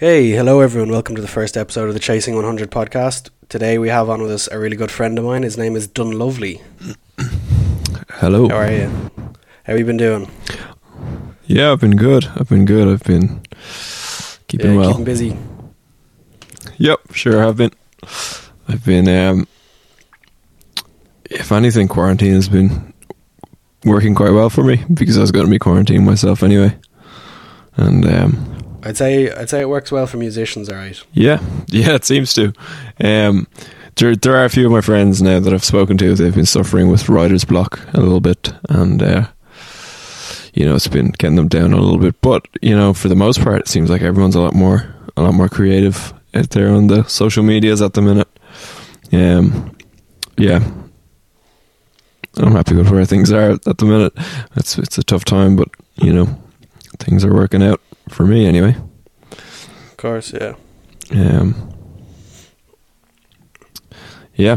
Hey, hello everyone. Welcome to the first episode of the Chasing 100 podcast. Today we have on with us a really good friend of mine. His name is Dunluvly. Hello. How are you? How have you been doing? Yeah, I've been good. I've been good. I've been keeping yeah, well. keeping busy. Yep, sure I have been. I've been um if anything quarantine has been working quite well for me because I was going to be quarantining myself anyway. And um I'd say I'd say it works well for musicians, all right. yeah, yeah, it seems to. Um there, there are a few of my friends now that I've spoken to. They've been suffering with writer's block a little bit, and uh, you know it's been getting them down a little bit. But you know, for the most part, it seems like everyone's a lot more, a lot more creative out there on the social medias at the minute. Um, yeah, I'm happy with where things are at the minute. It's it's a tough time, but you know, things are working out for me anyway. Of course, yeah. Um, yeah,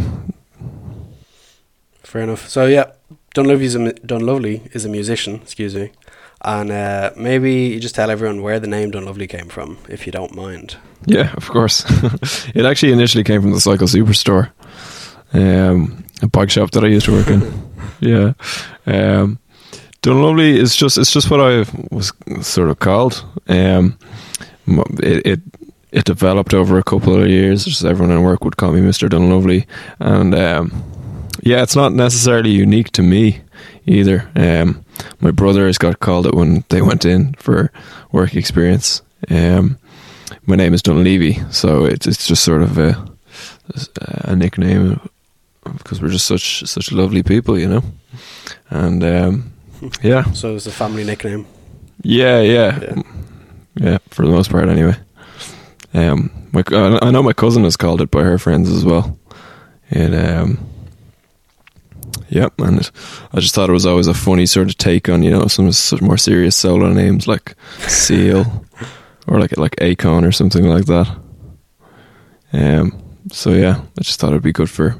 Fair enough. So yeah, Dunluvly's a, Dunluvly is a musician, excuse me. And uh, maybe you just tell everyone where the name Dunluvly came from, if you don't mind. Yeah, of course. it actually initially came from the Cycle Superstore, um, a bike shop that I used to work in. yeah, um, Dunluvly is just it's just what I was sort of called. Um, it, it it developed over a couple of years. Just everyone in work would call me Mister Dunluvly, and um, yeah, it's not necessarily unique to me either. Um, my brother has got called it when they went in for work experience. Um, my name is Dunleavy, so it's it's just sort of a a nickname because we're just such such lovely people, you know. And um, yeah, So it's a family nickname. yeah, yeah, Yeah. yeah, for the most part, anyway. Um, my I I know my cousin has called it by her friends as well. It um, yeah, and it, I just thought it was always a funny sort of take on you know some sort of more serious solo names like Seal or like like Akon or something like that. Um, so yeah, I just thought it'd be good for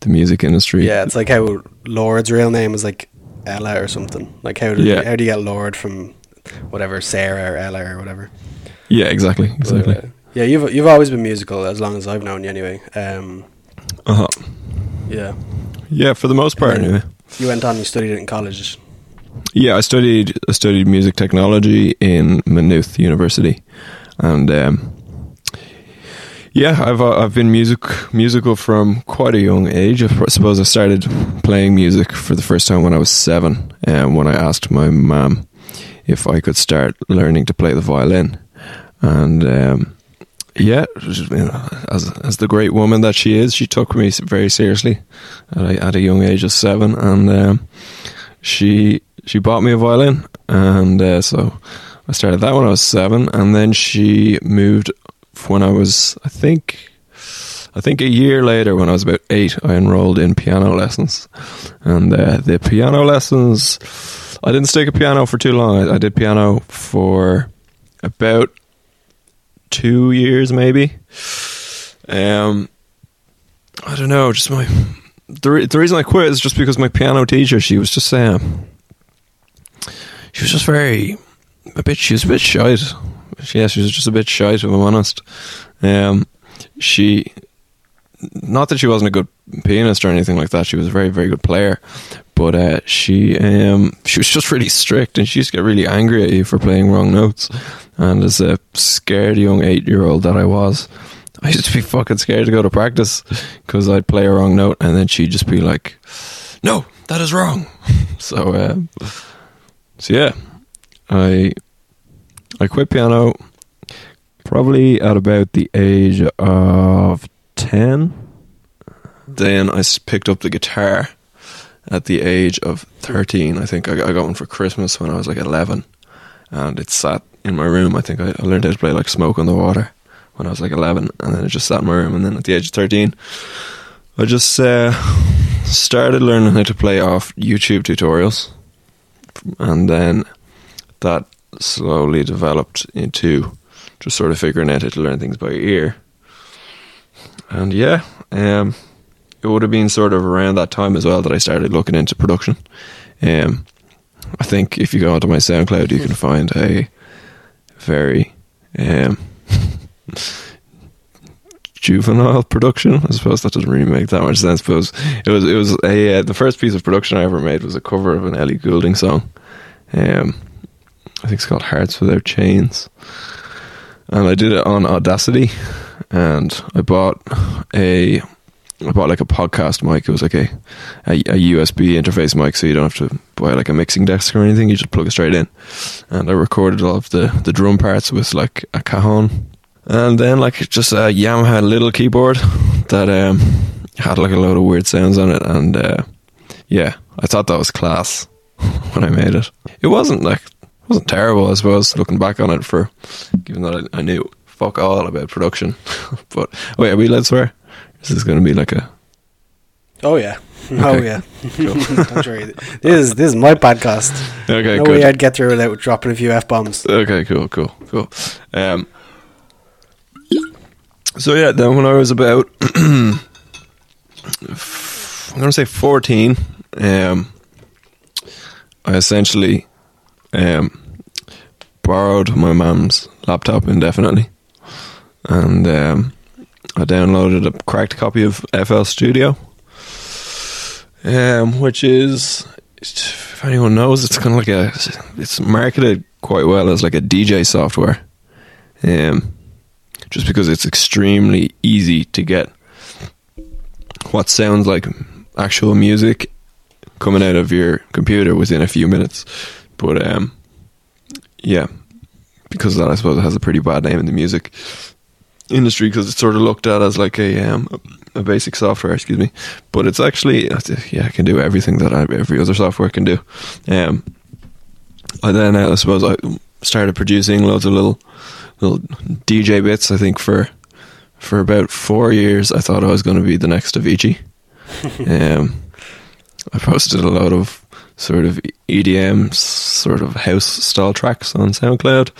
the music industry. Yeah, it's like how Lorde's real name is like Ella or something. Like how do Yeah. how do you get Lorde from whatever Sarah or Ella or whatever? yeah, exactly, exactly. But, uh, yeah, you've you've always been musical as long as I've known you anyway. Um, Uh-huh. yeah, Yeah, for the most part, anyway. you went on. You studied it in college. Yeah, I studied I studied music technology in Maynooth University, and um, yeah, I've uh, I've been music musical from quite a young age. I suppose I started playing music for the first time when I was seven, um, when I asked my mum if I could start learning to play the violin, and um, yeah, as as the great woman that she is, she took me very seriously at a, at a young age of seven, and. Um, she she bought me a violin, and uh, so I started that when I was seven, and then she moved when I was I think I think a year later when I was about eight, I enrolled in piano lessons, and uh, the piano lessons I didn't stick a piano for too long. I, I did piano for about two years maybe. Um, I don't know, just my the re- the reason I quit is just because my piano teacher she was just um she was just very a bit she was a bit shy. Yeah, she was just a bit shy if I'm honest. Um, she not that she wasn't a good pianist or anything like that. She was a very very good player, but uh, she um she was just really strict and she used to get really angry at you for playing wrong notes. And as a scared young eight year old that I was, I used to be fucking scared to go to practice because I'd play a wrong note and then she'd just be like, "No, that is wrong." so, um, so yeah, I I quit piano probably at about the age of ten. Then I picked up the guitar at the age of thirteen. I think I got, one for Christmas when I was like eleven, and it sat in my room. I think I, I learned how to play like "Smoke on the Water." when I was like 11, and then it just sat in my room. And then at the age of 13, I just uh, started learning how to play off YouTube tutorials, and then that slowly developed into just sort of figuring out how to learn things by ear. And yeah, um, it would have been sort of around that time as well that I started looking into production. Um, I think if you go onto my SoundCloud, you can find a very um, juvenile production. I suppose that doesn't really make that much sense. But it was it was, it was a uh, the first piece of production I ever made was a cover of an Ellie Goulding song. Um, I think it's called Hearts Without Chains, and I did it on Audacity, and I bought a I bought like a podcast mic. It was like a, a, a USB interface mic, so you don't have to buy like a mixing desk or anything. You just plug it straight in. And I recorded all of the the drum parts with like a cajon, and then like just a Yamaha little keyboard that um, had like a load of weird sounds on it. And uh, yeah, I thought that was class when I made it. It wasn't like wasn't terrible, I suppose, looking back on it. For given that I, I knew fuck all about production, but wait, are we allowed to swear? This is going to be like a. Oh yeah. Oh Okay. yeah. Don't worry. This is this is my podcast. Okay, no good. way I'd get through without dropping a few f bombs. Okay, cool, cool, cool. Um, so yeah, then when I was about, I'm gonna say 14, um, I essentially um, borrowed my mum's laptop indefinitely, and um, I downloaded a cracked copy of FL Studio, um, which is, if anyone knows, it's kind of like a, it's marketed quite well as like a DJ software, um, just because it's extremely easy to get what sounds like actual music coming out of your computer within a few minutes. But um, yeah, because of that, I suppose it has a pretty bad name in the music industry because it's sort of looked at as like a um, a basic software, excuse me. But it's actually yeah, it can do everything that every other software can do. Um, I then uh, I suppose I started producing loads of little little DJ bits. I think for for about four years, I thought I was going to be the next Avicii. um, I posted a lot of sort of EDM, sort of house style tracks on SoundCloud.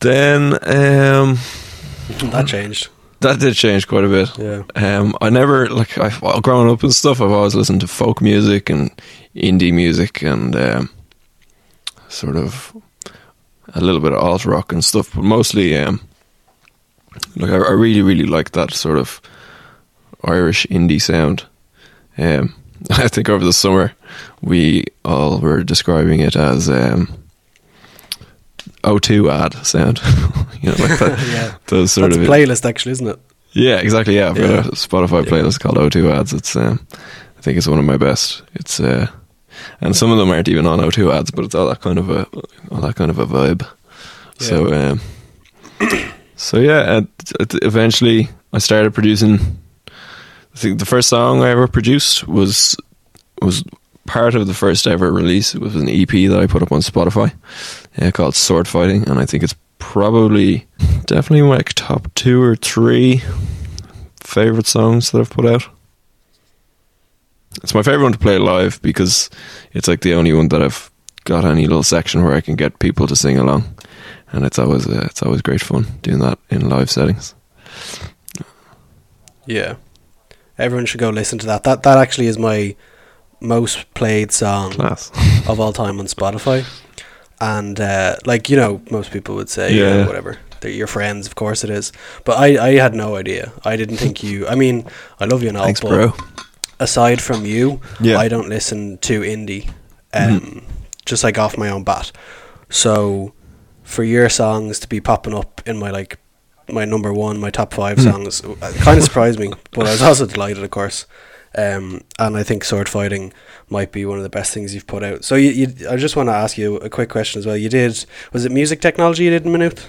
Then um, That changed. that did change quite a bit. Yeah. Um, I never like I well, growing up and stuff. I've always listened to folk music and indie music and um, sort of a little bit of alt rock and stuff, but mostly um, like I, I really really like that sort of Irish indie sound. Um, I think over the summer we all were describing it as um, O2 ad sound. you know, like that. yeah. Those sort That's a of playlist actually, isn't it? yeah, exactly. Yeah, I've Yeah. got a Spotify Yeah. playlist called O2 Ads. It's, um, I think it's one of my best. It's, uh, and some of them aren't even on O2 Ads, but it's all that kind of a, all that kind of a vibe. So, um, so yeah, it- eventually I started producing. I think the first song I ever produced was was part of the first ever release. It was an EP that I put up on Spotify uh, called Sword Fighting, and I think it's probably definitely my like, top two or three favorite songs that I've put out. It's my favorite one to play live because it's like the only one that I've got any little section where I can get people to sing along, and it's always uh, it's always great fun doing that in live settings. Yeah. Everyone should go listen to that. That that actually is my most played song Class. of all time on Spotify. And uh, like you know, most people would say, yeah, Yeah. whatever. They're your friends, of course it is. But I, I had no idea. I didn't think you. I mean, I love you and all, Thanks, but bro. aside from you, Yeah. I don't listen to indie. Um, Mhm. just like off my own bat. So for your songs to be popping up in my like my number one, my top five Mhm. songs, kind of surprised me. But I was also delighted, of course. Um, and I think sword fighting might be one of the best things you've put out. So you, you I just want to ask you a quick question as well. You did was it music technology you did in Maynooth?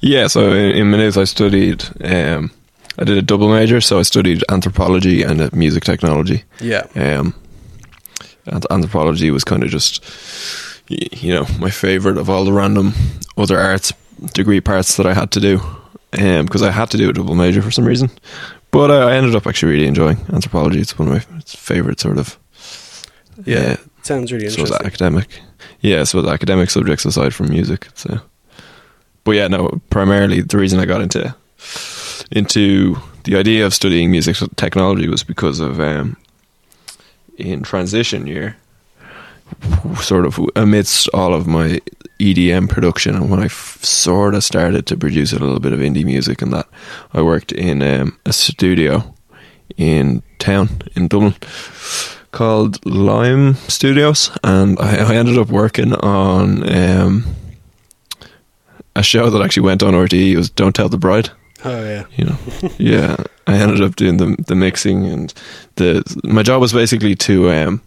Yeah, so in, in Maynooth I studied. Um, I did a double major, so I studied anthropology and uh, music technology. Yeah. Um, anthropology was kind of just, you know, my favorite of all the random other arts degree parts that I had to do, because I had to do a double major for some reason. But I, I ended up actually really enjoying anthropology. It's one of my favorite sort of, Yeah. Sounds really so it's interesting. academic. Yeah, so the academic subjects aside from music. So, but yeah, no. Primarily, the reason I got into into the idea of studying music technology was because of um, in transition year, sort of amidst all of my EDM production, and when I f- sort of started to produce a little bit of indie music, and that I worked in um, a studio in town in Dublin called Lime Studios, and I, I ended up working on um, a show that actually went on RTE. It was Don't Tell the Bride. Oh yeah. You know, yeah. I ended up doing the the mixing, and the my job was basically to um,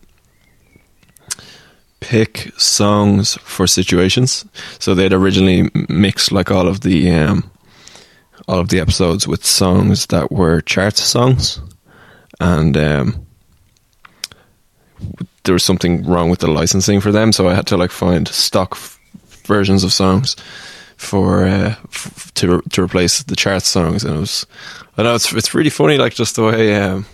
pick songs for situations. So they'd originally mixed like all of the um, all of the episodes with songs that were charts songs, and um, there was something wrong with the licensing for them. So I had to like find stock f- versions of songs for uh, f- to to replace the chart songs, and it was I know it's it's really funny, like just the way um,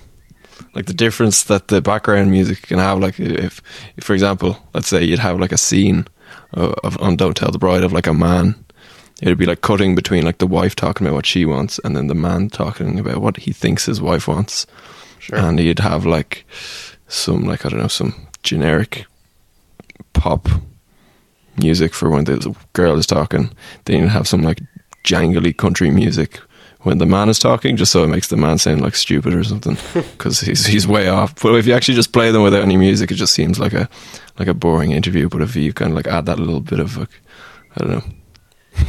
like the difference that the background music can have. Like if, if for example, let's say you'd have like a scene of, of on Don't Tell the Bride of like a man. It'd be like cutting between like the wife talking about what she wants and then the man talking about what he thinks his wife wants. Sure. And he'd have like some like I don't know some generic pop music for when the girl is talking. Then you'd have some like jangly country music when the man is talking, just so it makes the man sound like stupid or something, because he's he's way off. But if you actually just play them without any music, it just seems like a like a boring interview. But if you kind of like add that little bit of like I don't know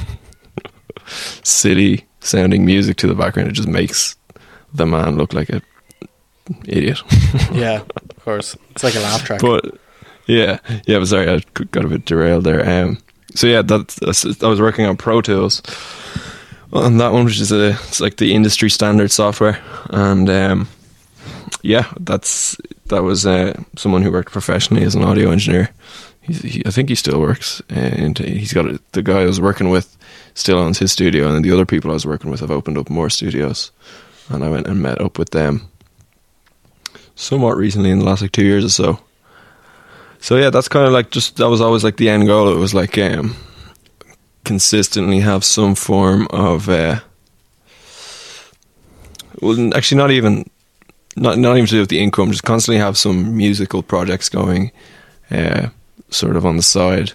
silly sounding music to the background, it just makes the man look like a idiot. yeah, of course. It's like a laugh track. But yeah, yeah. But sorry, I got a bit derailed there. Um, so yeah, that that's, I was working on Pro Tools on that one, which is a it's like the industry standard software, and um, yeah, that's that was uh, someone who worked professionally as an audio engineer. He, I think he still works, and he's got a, the guy I was working with still owns his studio, and the other people I was working with have opened up more studios, and I went and met up with them somewhat recently in the last like two years or so. So yeah, that's kind of like just that was always like the end goal. It was like um, consistently have some form of uh, well, actually not even not not even to do with the income, just constantly have some musical projects going, uh, sort of on the side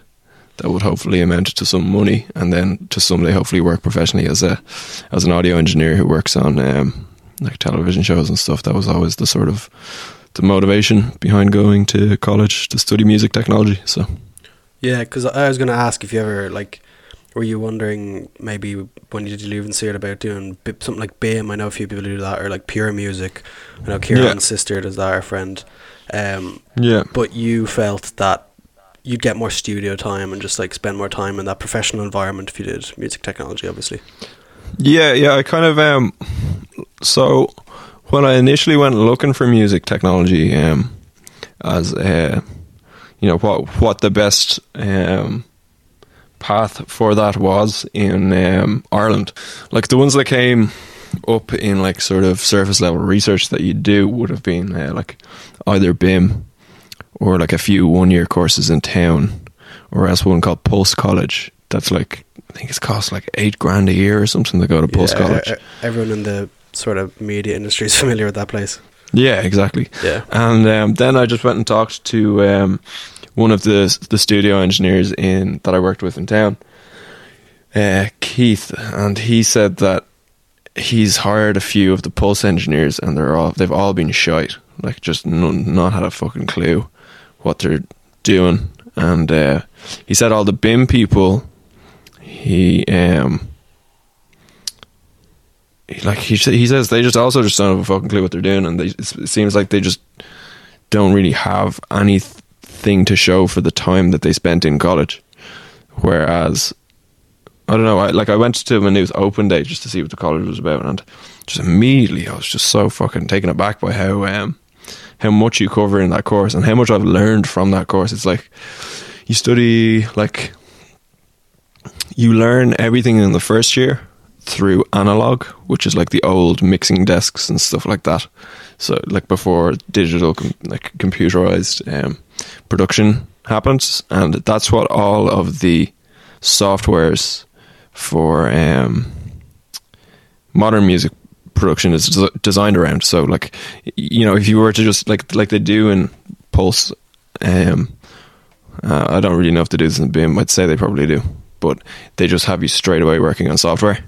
that would hopefully amount to some money, and then to someday hopefully work professionally as a as an audio engineer who works on um, like television shows and stuff. That was always the sort of the motivation behind going to college to study music technology. So yeah, because I was going to ask if you ever like. Were you wondering maybe when you did you even see it about doing something like BIMM? I know a few people do that, or like Pure Music. I know Kieran's sister does that, our friend. Um, yeah, but you felt that you'd get more studio time and just like spend more time in that professional environment if you did music technology, obviously. Yeah, yeah. I kind of um. So when I initially went looking for music technology, um, as a, you know what what the best um path for that was in um, Ireland, like the ones that came up in like sort of surface level research that you do would have been uh, like either BIMM or like a few one year courses in town, or else one called Pulse College. That's like I think it's cost like eight grand a year or something to go to Pulse Yeah, College. everyone in the sort of media industry is familiar with that place. Yeah, exactly. Yeah. And um, then I just went and talked to um, one of the the studio engineers in that I worked with in town, uh, Keith, and he said that he's hired a few of the Pulse engineers, and they're all they've all been shite, like just not had a fucking clue what they're doing. And uh, he said all the BIMM people, he um. he- Like he he says, they just also just don't have a fucking clue what they're doing, and they, it seems like they just don't really have anything to show for the time that they spent in college. Whereas, I don't know, I, like I went to Maynooth open day just to see what the college was about, and just immediately I was just so fucking taken aback by how um, how much you cover in that course and how much I've learned from that course. It's like you study like you learn everything in the first year through analog, which is like the old mixing desks and stuff like that. So like before digital, com- like computerized um, production happens, and that's what all of the softwares for um, modern music production is des- designed around. So like you know, if you were to just like like they do in Pulse, um, Uh, I don't really know if they do this in BIMM. I'd say they probably do, but they just have you straight away working on software.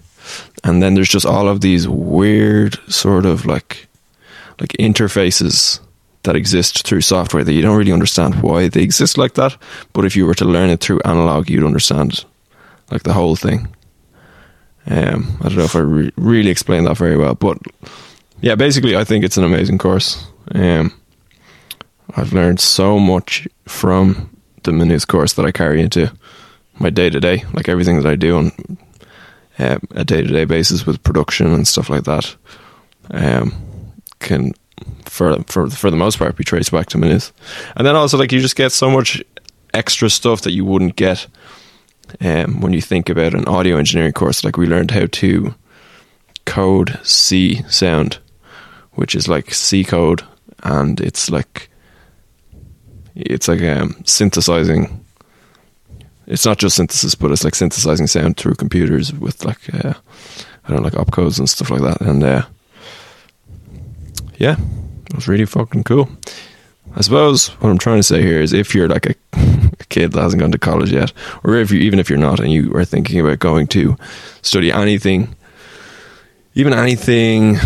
And then there's just all of these weird sort of like like interfaces that exist through software that you don't really understand why they exist like that. But if you were to learn it through analog, you'd understand like the whole thing. Um, I don't know if I re- really explained that very well, but yeah, basically, I think it's an amazing course. Um, I've learned so much from the Maynooth course that I carry into my day to day, like everything that I do on uh, a day to day basis with production and stuff like that. Um, can for for for the most part be traced back to Maynooth, and then also like you just get so much extra stuff that you wouldn't get um, when you think about an audio engineering course. Like we learned how to code Csound, which is like C code, and it's like it's like um, synthesizing. It's not just synthesis, but it's like synthesizing sound through computers with like uh, I don't know, like opcodes and stuff like that, and uh, yeah, it was really fucking cool. I suppose what I'm trying to say here is if you're like a, a, kid that hasn't gone to college yet, or if you even if you're not and you are thinking about going to study anything, even anything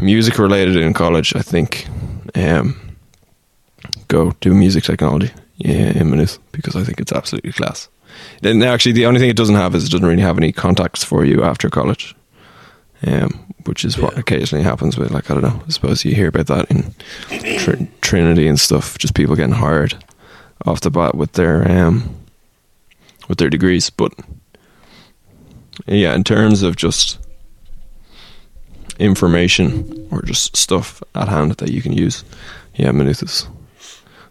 music related in college, I think um, go do music technology yeah, in Maynooth because I think it's absolutely class. Then actually, the only thing it doesn't have is it doesn't really have any contacts for you after college. Um, which is what occasionally happens with like I don't know. I suppose you hear about that in Tr- Trinity and stuff. Just people getting hired off the bat with their um with their degrees, but yeah, in terms of just information or just stuff at hand that you can use, yeah, Maynooth is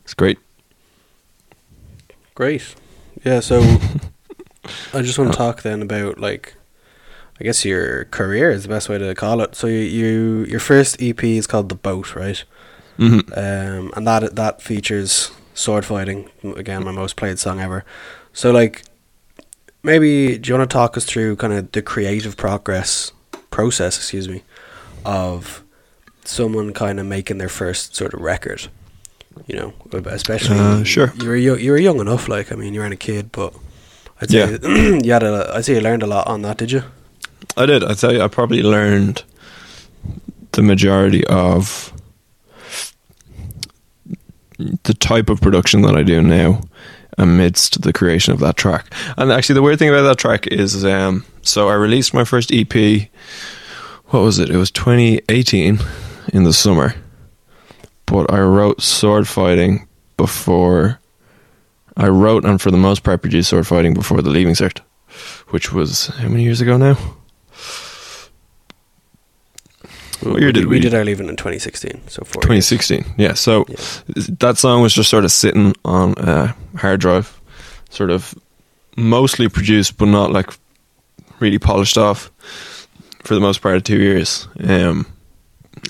it's great. Great, yeah. So I just want to talk then about like I guess your career is the best way to call it. So you, you your first EP is called The Boat, right? Mm-hmm. Um, and that that features sword fighting. Again, my most played song ever. So like, maybe do you want to talk us through kind of the creative progress process? Excuse me, of someone kind of making their first sort of record. You know, especially uh, sure. You were you were young enough. Like I mean, you weren't a kid, but I'd say yeah. you had a. I'd say you learned a lot on that. Did you? I did. I tell you, I probably learned the majority of the type of production that I do now amidst the creation of that track. And actually, the weird thing about that track is, um, so I released my first EP. What was it? It was 2018 in the summer, but I wrote sword fighting before. I wrote and for the most part produced sword fighting before the leaving cert, which was how many years ago now? What year did we, we did our leaving in 2016? So 2016, years. yeah. So yeah. that song was just sort of sitting on a hard drive, sort of mostly produced, but not like really polished off for the most part of two years. Um,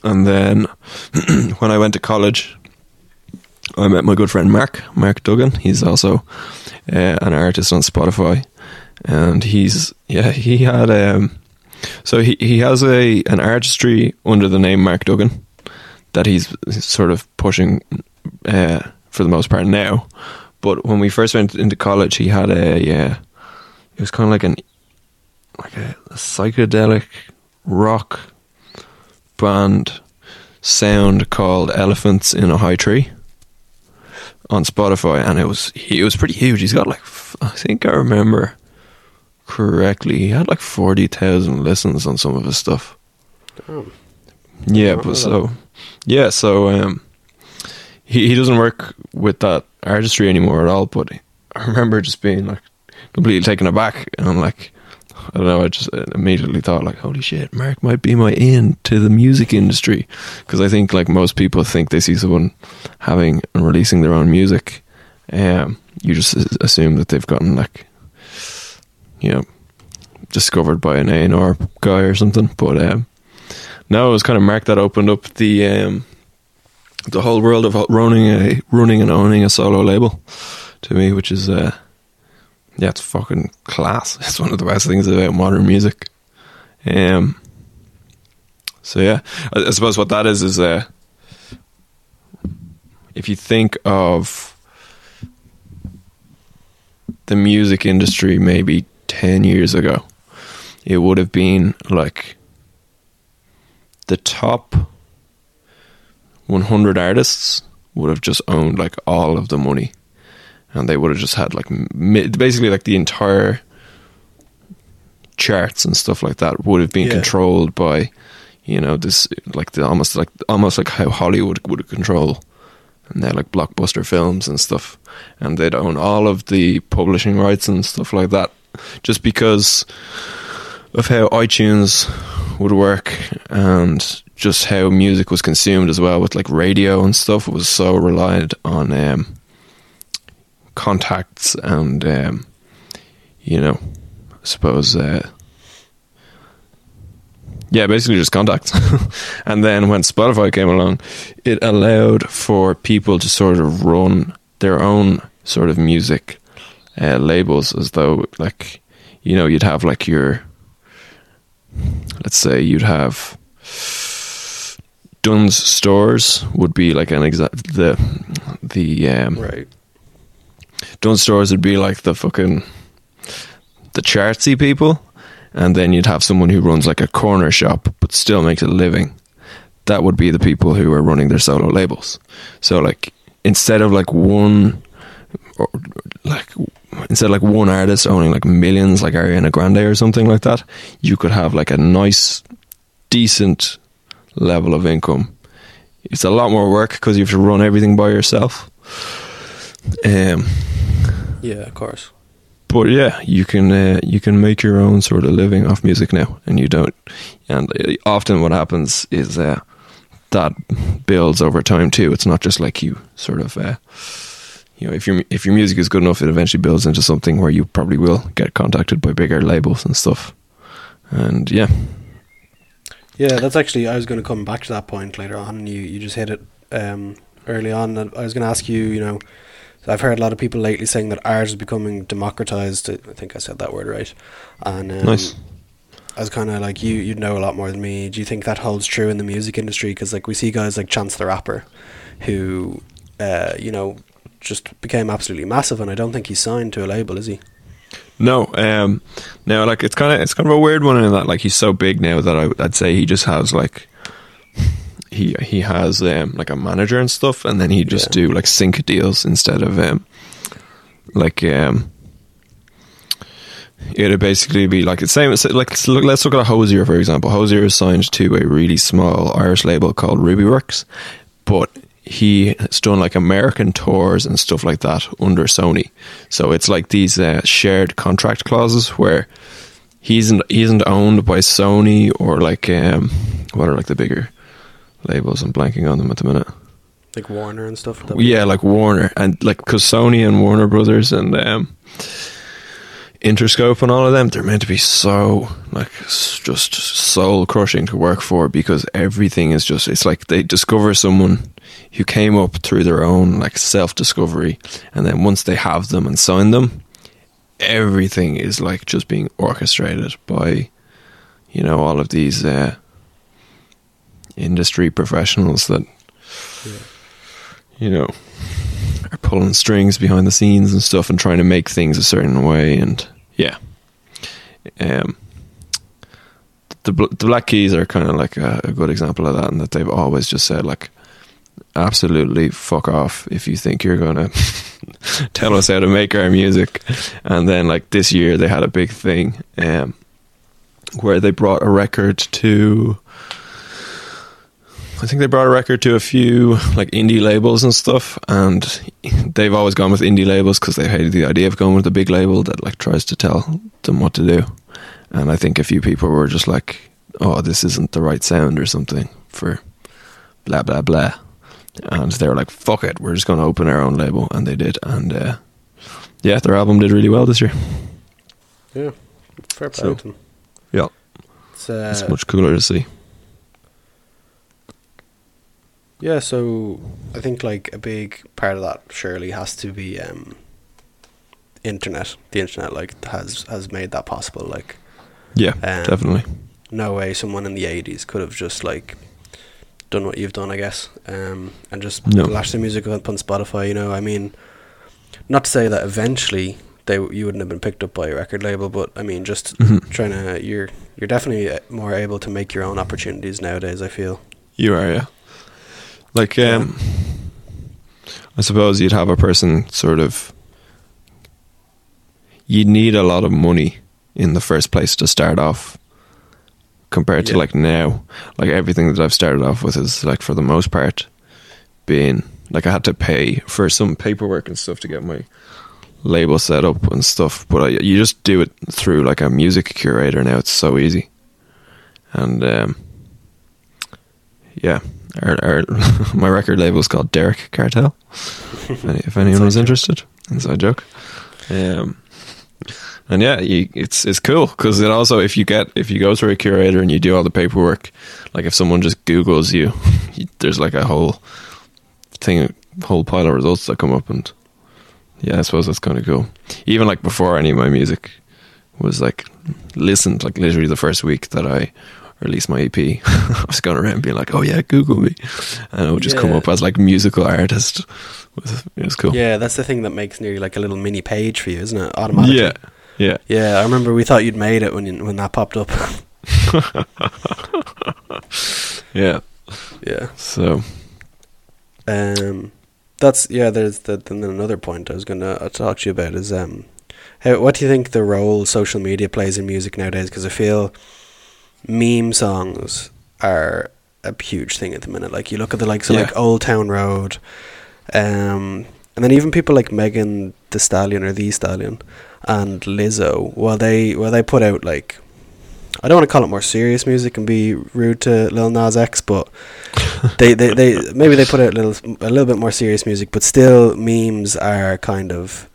and then when I went to college, I met my good friend Mark, Mark Duggan. He's also uh, an artist on Spotify, and he's yeah he had um so he he has a an artistry under the name Mark Duggan that he's sort of pushing uh, for the most part now. But when we first went into college, he had a yeah, it was kind of like an like a, a psychedelic rock band sound called Elephants in a High Tree on Spotify, and it was he it was pretty huge. He's got like I think I remember correctly, he had like forty thousand listens on some of his stuff. Damn. Yeah, but so yeah, so um, he he doesn't work with that artistry anymore at all. But I remember just being like completely taken aback, and I'm like, I don't know. I just immediately thought like, holy shit, Mark might be my in to the music industry because I think like most people think they see someone having and releasing their own music, um, you just assume that they've gotten like know, discovered by an A and R guy or something. But um, now it was kind of Mark that opened up the um, the whole world of running a running and owning a solo label to me, which is uh, yeah, it's fucking class. It's one of the best things about modern music. Um, so yeah, I, I suppose what that is is uh, if you think of the music industry maybe 10 years ago, it would have been like the top 100 artists would have just owned like all of the money. And they would have just had like basically like the entire charts and stuff like that would have been Yeah. controlled by you know this like the almost like almost like how Hollywood would control. And they're like blockbuster films and stuff. And they'd own all of the publishing rights and stuff like that just because of how iTunes would work and just how music was consumed as well with like radio and stuff. It was so relied on um, contacts and um, you know I suppose uh, yeah basically just contacts. And then when Spotify came along it allowed for people to sort of run their own sort of music uh, labels as though like you know you'd have like your let's say you'd have Dunnes Stores would be like an exact the the um, Right. Dunnes Stores would be like the fucking the chartsy people, and then you'd have someone who runs like a corner shop but still makes a living. That would be the people who are running their solo labels. So like instead of like one, or like instead of like one artist owning like millions, like Ariana Grande or something like that, you could have like a nice, decent level of income. It's a lot more work because you have to run everything by yourself. Um, Yeah, of course. but yeah, you can uh, you can make your own sort of living off music now, and you don't. And uh, often, what happens is uh, that builds over time too. It's not just like you sort of, uh, you know, if your if your music is good enough, it eventually builds into something where you probably will get contacted by bigger labels and stuff. And yeah, Yeah, that's actually I was going to come back to that point later on, you you just hit it um, early on. And I was going to ask you, you know, I've heard a lot of people lately saying that art is becoming democratized. I think I said that word right. And um, Nice. I was kind of like you. You know a lot more than me. Do you think that holds true in the music industry? Because like we see guys like Chance the Rapper, who, uh, you know, just became absolutely massive, and I don't think he's signed to a label, is he? No, um, no, like it's kind of it's kind of a weird one in that like he's so big now that I, I'd say he just has like he he has um, like a manager and stuff, and then he just Yeah. do like sync deals instead of um, like um, it'd basically be like the same. It's like let's look, let's look at Hozier for example. Hozier is signed to a really small Irish label called Ruby Works, but he has done like American tours and stuff like that under Sony. So it's like these uh, shared contract clauses where he isn't he isn't owned by Sony or like um what are like the bigger labels. I'm blanking on them at the minute. Like Warner and stuff. Yeah, like Warner and like because Sony and Warner Brothers and um, Interscope and all of them, they're meant to be so like just soul crushing to work for because everything is just it's like they discover someone who came up through their own like self discovery, and then once they have them and sign them, everything is like just being orchestrated by you know all of these uh, industry professionals that you know, are pulling strings behind the scenes and stuff and trying to make things a certain way. And yeah, um, the the Black Keys are kind of like a, a good example of that, and that they've always just said like, absolutely fuck off if you think you're gonna tell us how to make our music. And then like this year they had a big thing um, where they brought a record to. I think they brought a record to a few like indie labels and stuff, and they've always gone with indie labels because they hated the idea of going with a big label that like tries to tell them what to do. And I think a few people were just like, "Oh, this isn't the right sound" or something for blah blah blah, and they were like, "Fuck it, we're just going to open our own label," and they did, and uh, yeah, their album did really well this year. Yeah, fair play So- to them. Yeah, It's, uh, it's much cooler to see. Yeah, so I think like a big part of that surely has to be um, internet. The internet like has has made that possible. Like Yeah, Um, definitely. no way someone in the eighties could have just like done what you've done, I guess, um, and just No. lashed their music up on Spotify. You know, I mean, not to say that eventually they you wouldn't have been picked up by a record label. But I mean, just Mhm. trying to you're you're definitely uh, more able to make your own opportunities nowadays. I feel. You are, yeah. Like, um, I suppose you'd have a person sort of. You'd need a lot of money in the first place to start off, compared to like now. Like everything that I've started off with is like for the most part, being like I had to pay for some paperwork and stuff to get my label set up and stuff. But I, you just do it through like a music curator now. It's so easy, and um, yeah, our, our my record label is called Derek Cartel. if, any, if anyone was interested, inside joke. Um, and yeah, you, it's it's cool because it also if you get if you go through a curator and you do all the paperwork, like if someone just Google's you, you there's like a whole thing, whole pile of results that come up, and yeah, I suppose that's kind of cool. Even like before any of my music was like listened, like literally the first week that I released my EP, I was going around being like, "Oh yeah, Google me," and it would just come up as like musical artist. It was, it was cool. Yeah, that's the thing that makes nearly like a little mini page for you, isn't it? Automatically. yeah, yeah. Yeah, I remember we thought you'd made it when you, when that popped up. yeah. yeah. So Um, that's yeah. There's the, then another point I was gonna uh, talk to you about is um, how what do you think the role social media plays in music nowadays? Because I feel meme songs are a huge thing at the minute. Like you look at the likes of Yeah. like Old Town Road, um, and then even people like Megan Thee Stallion or the Stallion and Lizzo. While they while they put out like. I don't want to call it more serious music and be rude to Lil Nas X, but they, they, they maybe they put out a little a little bit more serious music, but still memes are kind of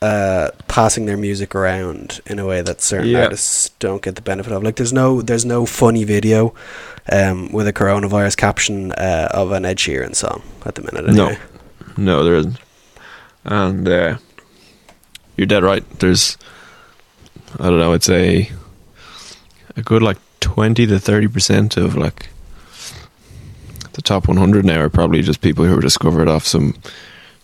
uh, passing their music around in a way that certain Yeah. artists don't get the benefit of. Like there's no there's no funny video um, with a coronavirus caption uh, of an Ed Sheeran song at the minute. No. No, there isn't. And uh, you're dead right. There's, I don't know, I'd say a good like twenty to thirty percent of like the top 100 now are probably just people who were discovered off some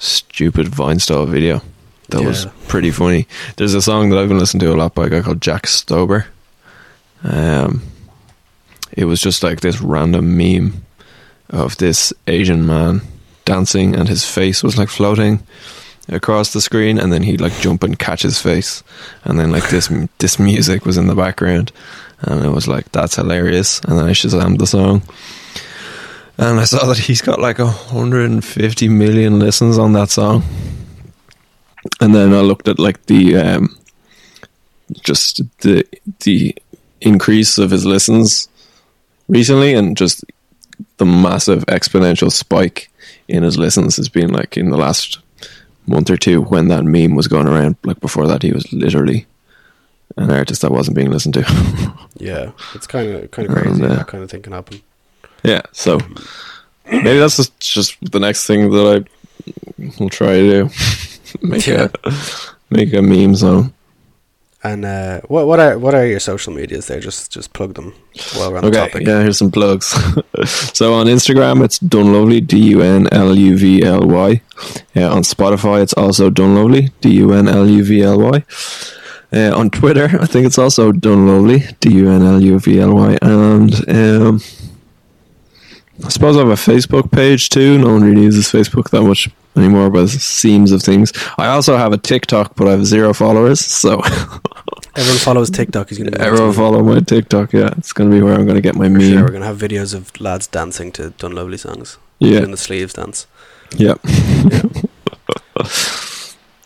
stupid Vine style video. That was pretty funny. There's a song that I've been listening to a lot by a guy called Jack Stauber. Um, it was just like this random meme of this Asian man dancing, and his face was like floating across the screen, and then he'd like jump and catch his face, and then like this this music was in the background, and it was like that's hilarious. And then I shazammed the song, and I saw that he's got like 150 million listens on that song. And then I looked at like the um, just the the increase of his listens recently, and just the massive exponential spike in his listens has been like in the last month or two when that meme was going around. Like before that, he was literally an artist that wasn't being listened to. Yeah, it's kind of kind of crazy And, uh, that kind of thing can happen. yeah, so maybe that's just, just the next thing that I will try to do. make Yeah. a make a meme zone. And uh, what what are what are your social medias there? Just just plug them while we're on the topic. yeah, here's some plugs. so on Instagram, it's Dunluvly, D U N L U V L Y. Yeah, on Spotify, it's also Dunluvly, D U N L U V L Y. Uh, on Twitter, I think it's also Dunluvly, D U N L U V L Y. And um, I suppose I have a Facebook page too. No one really uses Facebook that much anymore, but it seems of things. I also have a TikTok, but I have zero followers, so Everyone follows TikTok. He's gonna be everyone follow my TikTok. Yeah, it's going to be where I'm going to get my For meme. sure, we're gonna have videos of lads dancing to Dunluvly songs. Yeah. doing the sleeves dance. Yeah.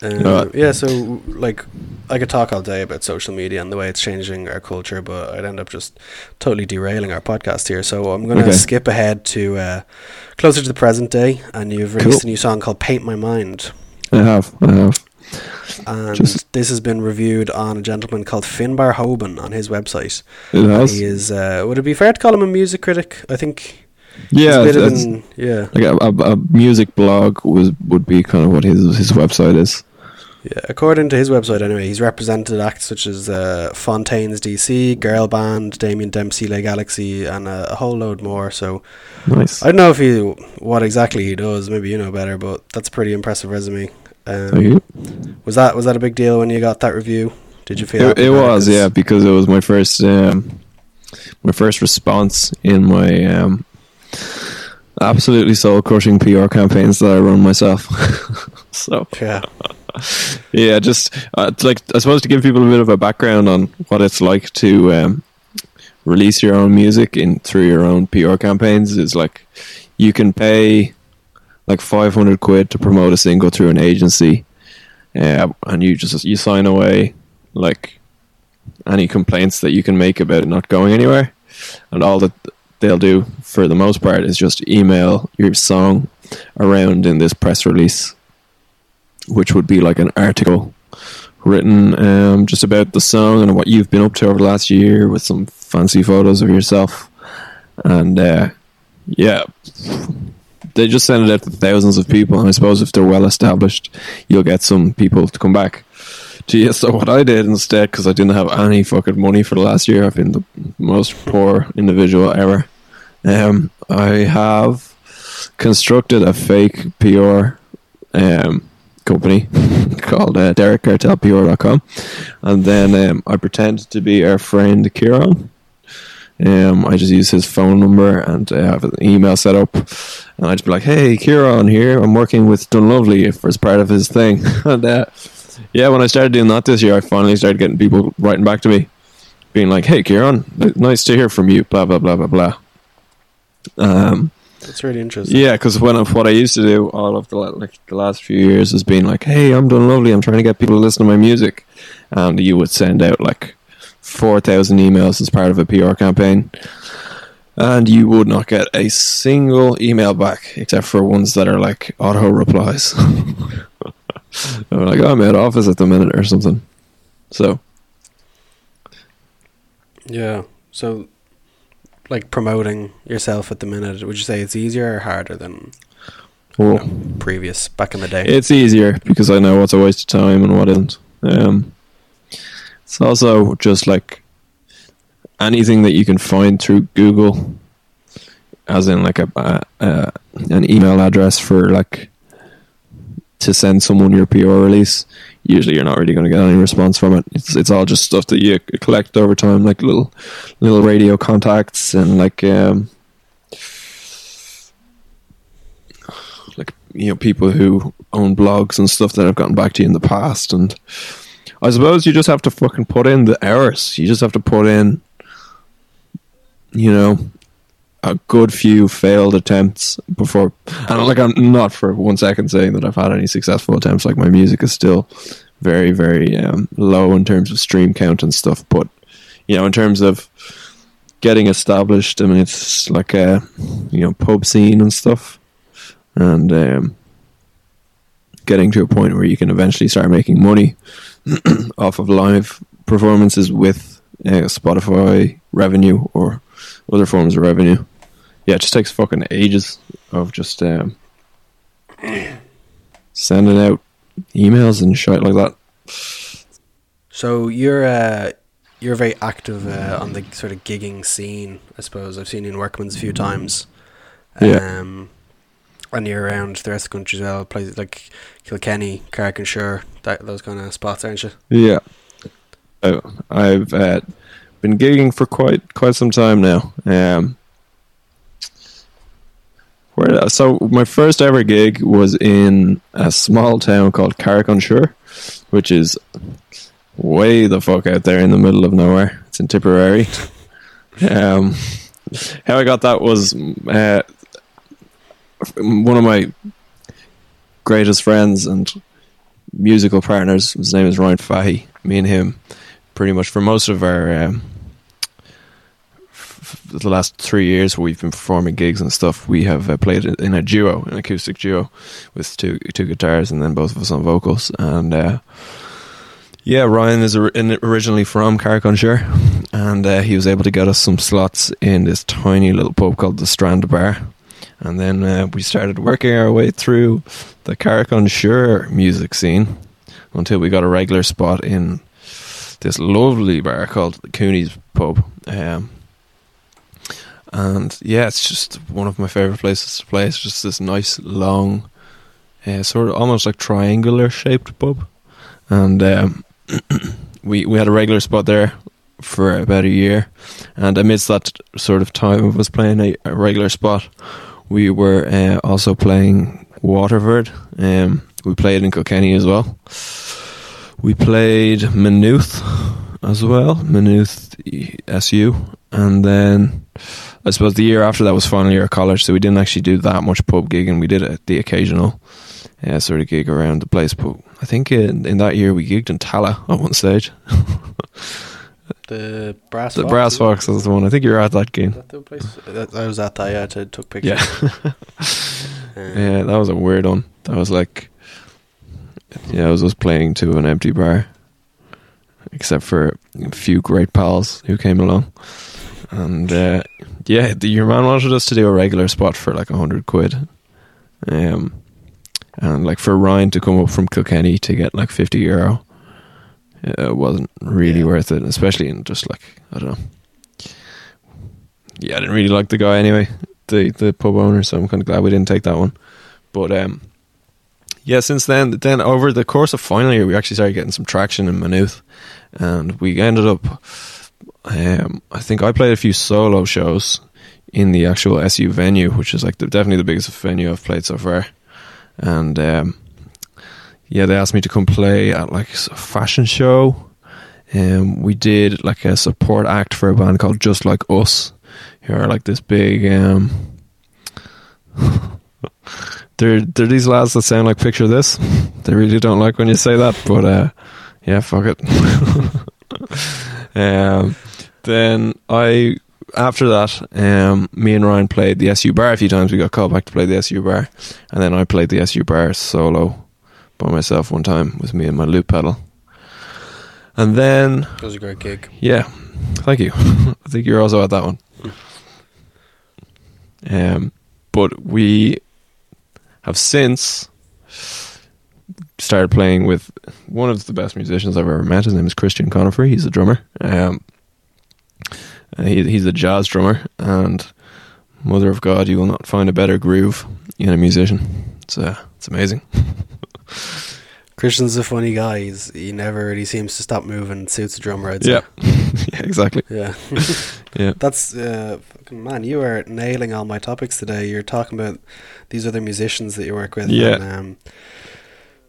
Um, Alright. Yeah, so like I could talk all day about social media and the way it's changing our culture, but I'd end up just totally derailing our podcast here. So I'm gonna Okay. skip ahead to uh, closer to the present day, and you've released Cool. a new song called "Paint My Mind." I have. I have. And Just- this has been reviewed on a gentleman called Finbar Hoban on his website. It has. he is. Uh, would it be fair to call him a music critic? I think. Yeah, a it's, an- yeah. like a, a, a music blog was would be kind of what his his website is. Yeah, according to his website, anyway, he's represented acts such as uh, Fontaines DC, Girl Band, Damien Dempsey, Le Galaxie, and a, a whole load more. So Nice. I don't know if he what exactly he does. Maybe you know better, but that's a pretty impressive resume. Um. Was that was that a big deal when you got that review? Did you feel It, it was, yeah, because it was my first, um, my first response in my um, absolutely soul crushing PR campaigns that I run myself. so yeah, yeah, just uh, like I suppose to give people a bit of a background on what it's like to um, release your own music in through your own PR campaigns is like you can pay like five hundred quid to promote a single through an agency, uh, and you just you sign away like any complaints that you can make about it not going anywhere, and all that they'll do for the most part is just email your song around in this press release which would be like an article written um, just about the song and what you've been up to over the last year with some fancy photos of yourself. And uh, yeah, they just send it out to thousands of people. And I suppose if they're well established, you'll get some people to come back to you. So what I did instead, because I didn't have any fucking money for the last year, I've been the most poor individual ever. Um, I have constructed a fake PR um, company called uh, DerekCartelPR.com, and then um, I pretend to be our friend Kieran. Um, I just use his phone number and uh, have an email set up, and I just be like, "Hey, Kieran here. I'm working with Dunluvly as part of his thing." and uh, yeah, when I started doing that this year, I finally started getting people writing back to me, being like, "Hey, Kieran, nice to hear from you." Blah blah blah blah blah. Um, that's really interesting. yeah, because when of what I used to do all of the like the last few years has been like, "Hey, I'm Dunluvly. I'm trying to get people to listen to my music," and you would send out like four thousand emails as part of a PR campaign, and you would not get a single email back except for ones that are like auto replies. They're like, "I'm out of office at the minute" or something. So Yeah. So, like promoting yourself at the minute, would you say it's easier or harder than well, previous back in the day? It's easier because I know what's a waste of time and what isn't. Um, it's also just like anything that you can find through Google, as in like a uh, uh, an email address for like to send someone your PR release. Usually, you're not really going to get any response from it. It's it's all just stuff that you collect over time, like little little radio contacts and like um, like you know people who own blogs and stuff that have gotten back to you in the past and I suppose you just have to fucking put in the hours. You just have to put in you know a good few failed attempts before and like I'm not for one second saying that I've had any successful attempts like my music is still very very um, low in terms of stream count and stuff but you know in terms of getting established I mean it's like a you know pub scene and stuff and um, getting to a point where you can eventually start making money off of live performances with uh, Spotify revenue or other forms of revenue. Yeah, it just takes fucking ages of just um, sending out emails and shit like that. So you're uh, you're very active uh, on the sort of gigging scene, I suppose. I've seen you in Workman's a few times. Yeah. Um, and you're around the rest of the country as well, places like Kilkenny, Carrick-on-Suir, that those kind of spots, aren't you? Yeah, oh, I've uh, been gigging for quite quite some time now. Um, where so my first ever gig was in a small town called Carrick-on-Suir, which is way the fuck out there in the middle of nowhere. It's in Tipperary. Um, how I got that was uh, one of my greatest friends and musical partners. His name is Ryan Fahy. Me and him, pretty much for most of our um, the last three years, where we've been performing gigs and stuff. We have uh, played in a duo, an acoustic duo, with two two guitars and then both of us on vocals. And uh, yeah, Ryan is or- in- originally from Carrick-on-Suir, and uh, he was able to get us some slots in this tiny little pub called the Strand Bar. And then uh, we started working our way through the Carrick-on-Suir music scene until we got a regular spot in this lovely bar called Cooney's Pub. Um, and yeah, it's just one of my favorite places to play. It's just this nice long uh, sort of almost like triangular shaped pub, and um, we we had a regular spot there for about a year, and amidst that sort of time of us playing a, a regular spot, we were uh, also playing Waterford. Um, we played in Kilkenny as well. We played Maynooth as well, Maynooth SU, and then I suppose the year after that was final year of college, so we didn't actually do that much pub gigging. We did it, the occasional uh, sort of gig around the place, but I think in, in that year we gigged in Tallaght at one stage. The brass. the Fox, Brass? Fox was the one. I think you were at that game. that the place? That- I was at that. Yeah, I took pictures. Yeah, Um, yeah, that was a weird one. That was like, yeah, I was just playing to an empty bar, except for a few great pals who came along, and uh, yeah, the, your man wanted us to do a regular spot for like a hundred quid, um, and like for Ryan to come up from Kilkenny to get like fifty euro, it wasn't really Yeah. worth it, especially in just like I don't know. Yeah, I didn't really like the guy anyway, the the pub owner, so I'm kind of glad we didn't take that one. But um, yeah, since then, then over the course of final year, we actually started getting some traction in Maynooth, and we ended up. Um, I think I played a few solo shows in the actual SU venue, which is like the, definitely the biggest venue I've played so far. And um, yeah, they asked me to come play at like a fashion show. Um, we did like a support act for a band called Just Like Us, who are like this big. Um, they're they're these lads that sound like picture this. They really don't like when you say that, but uh, yeah, fuck it. um, then I after that, um, me and Ryan played the SU bar a few times. We got called back to play the SU bar, and then I played the SU bar solo by myself one time with me and my loop pedal. And then, It was a great gig. yeah, thank you. I think you're also at that one. Um, but we have since started playing with one of the best musicians I've ever met. His name is Christian Conifrey. He's a drummer. Um, and he, he's a jazz drummer, and mother of God, you will not find a better groove in a musician. It's uh, it's amazing. Christian's a funny guy. He's, he never really seems to stop moving. Suits a drummer, I'd say. Yeah, yeah, exactly. Yeah. Yeah. That's uh, man. You are nailing all my topics today. You're talking about these other musicians that you work with. Yeah. And, um,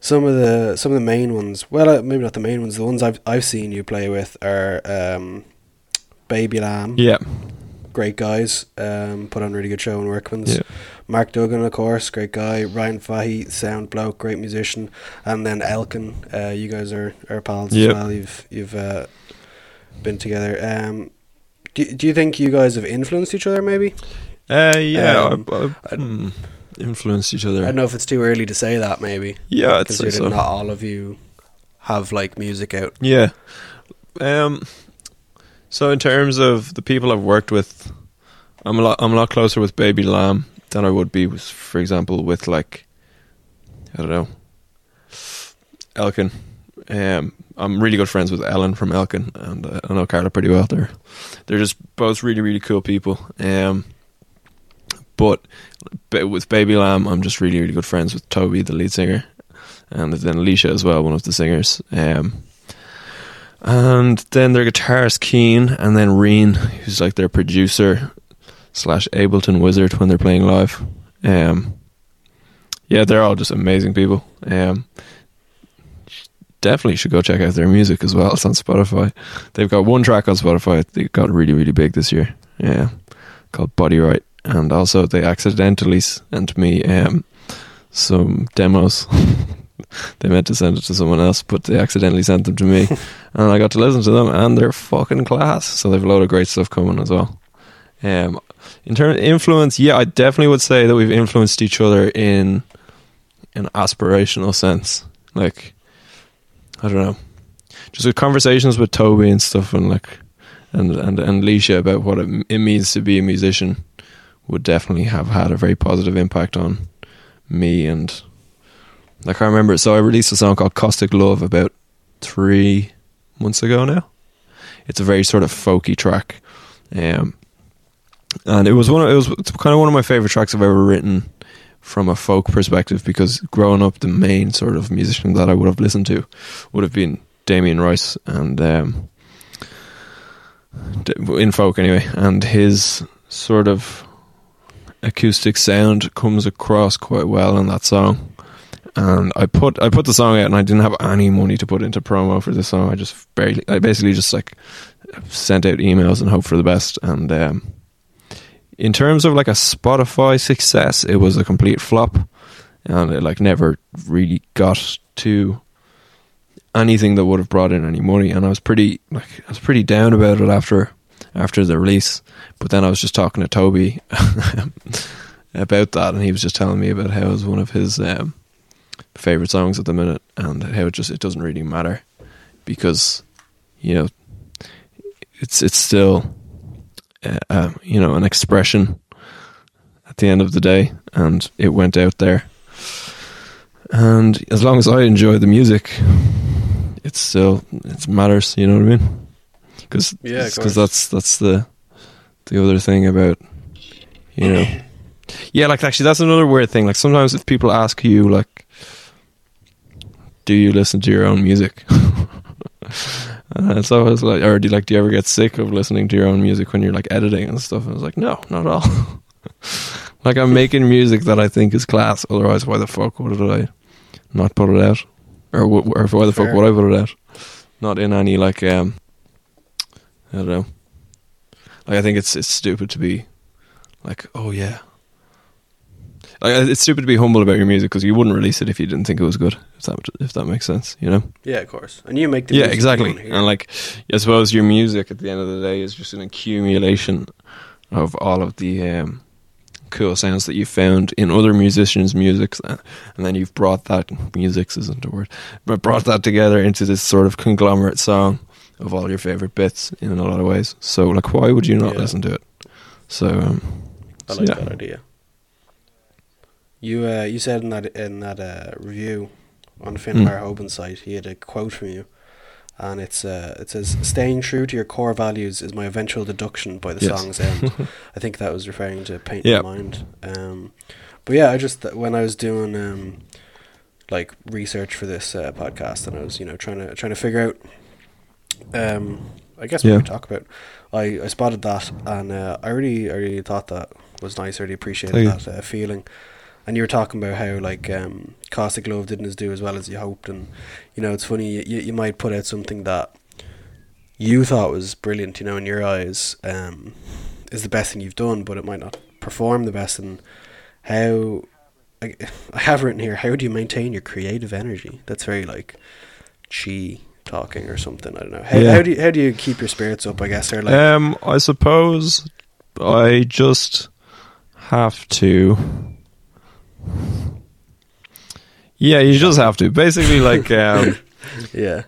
some of the some of the main ones. Well, uh, maybe not the main ones. The ones I've I've seen you play with are um, Baby Lamb. Yeah, Great guys. Um, put on a really good show in Workman's. yeah, Mark Duggan, of course, great guy. Ryan Fahey, sound bloke, great musician, and then Elkin. Uh, you guys are, are pals Yep. as well. You've you've uh, been together. Um, do do you think you guys have influenced each other? Maybe uh, yeah. Um, I, I, hmm, influenced each other. I don't know if it's too early to say that. Maybe Yeah, I'd say considering so. not all of you have like music out. Yeah. Um. So in terms of the people I've worked with, I'm a lot. I'm a lot closer with Baby Lamb than I would be, with, for example, with like, I don't know, Elkin. Um, I'm really good friends with Ellen from Elkin, and uh, I know Carla pretty well. They're they're just both really really cool people. Um, but ba- with Baby Lamb, I'm just really really good friends with Toby, the lead singer, and then Alicia as well, one of the singers. Um, and then their guitarist Keen, and then Reen, who's like their producer slash Ableton wizard when they're playing live. Um, yeah, they're all just amazing people. Um, definitely should go check out their music as well. It's on Spotify. They've got one track on Spotify. They got really really big this year. Yeah, called Body Right, and also they accidentally sent me um, some demos. they meant to send it to someone else, but they accidentally sent them to me, and I got to listen to them, and they're fucking class. So they've a load of great stuff coming as well. Um, in terms of influence, yeah, I definitely would say that we've influenced each other in an aspirational sense. Like, I don't know, just with conversations with Toby and stuff, and like, and and and Leisha about what it, it means to be a musician, would definitely have had a very positive impact on me and I remember. So I released a song called "Caustic Love" about three months ago now. It's a very sort of folky track, um, and it was one. Of, it was kind of one of my favorite tracks I've ever written from a folk perspective because growing up, the main sort of musician that I would have listened to would have been Damien Rice and um, in folk anyway, and his sort of acoustic sound comes across quite well in that song. And I put I put the song out, and I didn't have any money to put into promo for this song. I just barely, I basically just like sent out emails and hoped for the best. And um, in terms of like a Spotify success, it was a complete flop, and it like never really got to anything that would have brought in any money. And I was pretty like I was pretty down about it after after the release. But then I was just talking to Toby about that, and he was just telling me about how it was one of his um, favorite songs at the minute, and how it just it doesn't really matter because you know it's it's still uh, uh, you know an expression at the end of the day, and it went out there. And as long as I enjoy the music, it's still it matters. You know what I mean? Because Yeah, because that's that's the the other thing about you know yeah like actually that's another weird thing like sometimes if people ask you like do you listen to your own music? And so I was like or do you like do you ever get sick of listening to your own music when you're like editing and stuff? And I was like no not at all. Like I'm making music that I think is class. Otherwise why the fuck would I not put it out? Or, or why the fuck Fair. would I put it out? Not in any like um I don't know. Like I think it's it's stupid to be like, oh yeah. Like it's stupid to be humble about your music because you wouldn't release it if you didn't think it was good. If that if that makes sense, you know. Yeah, of course. And you make the Yeah, exactly. And like, I suppose your music at the end of the day is just an accumulation of all of the um, cool sounds that you found in other musicians' music, and then you've brought that music isn't a word, but brought that together into this sort of conglomerate song of all your favorite bits in a lot of ways. So, like, why would you not Yeah. listen to it? So, um, I so like yeah. that idea. You uh, you said in that in that uh, review on Finn Mm. Site, he had a quote from you, and it's uh, it says, "Staying true to your core values is my eventual deduction by the Yes. song's end." I think that was referring to Paint Yeah. Your Mind. Um, but yeah, I just when I was doing um, like research for this uh, podcast, and I was you know trying to trying to figure out, um, I guess what Yeah. we talk about. I, I spotted that, and uh, I really I really thought that was nice. I really appreciated Thank that uh, feeling. And you were talking about how like um, Caustic Love didn't as do as well as you hoped, and you know it's funny you, you, you might put out something that you thought was brilliant, you know, in your eyes, um, is the best thing you've done, but it might not perform the best. And how I, I have written here, how do you maintain your creative energy? That's very like chi talking or something. I don't know. How, Yeah. how do you, how do you keep your spirits up? I guess or like um, I suppose I just have to. Yeah, you just have to. Basically, like um, yeah,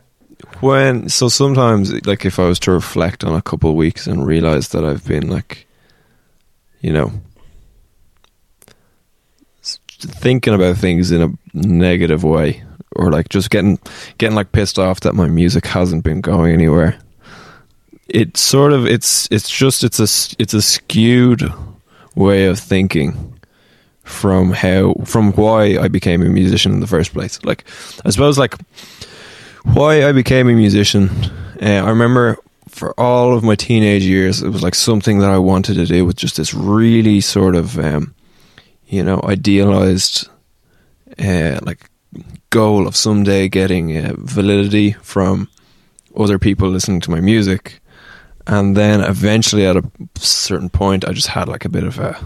when so sometimes like if I was to reflect on a couple of weeks and realize that I've been like, you know, thinking about things in a negative way, or like just getting getting like pissed off that my music hasn't been going anywhere. It sort of it's it's just it's a it's a skewed way of thinking from how from why I became a musician in the first place. Like I suppose like why I became a musician. Uh, I remember for all of my teenage years, it was like something that I wanted to do with just this really sort of, um, you know, idealized, uh, like goal of someday getting uh, validity from other people listening to my music. And then eventually, at a certain point, I just had like a bit of a,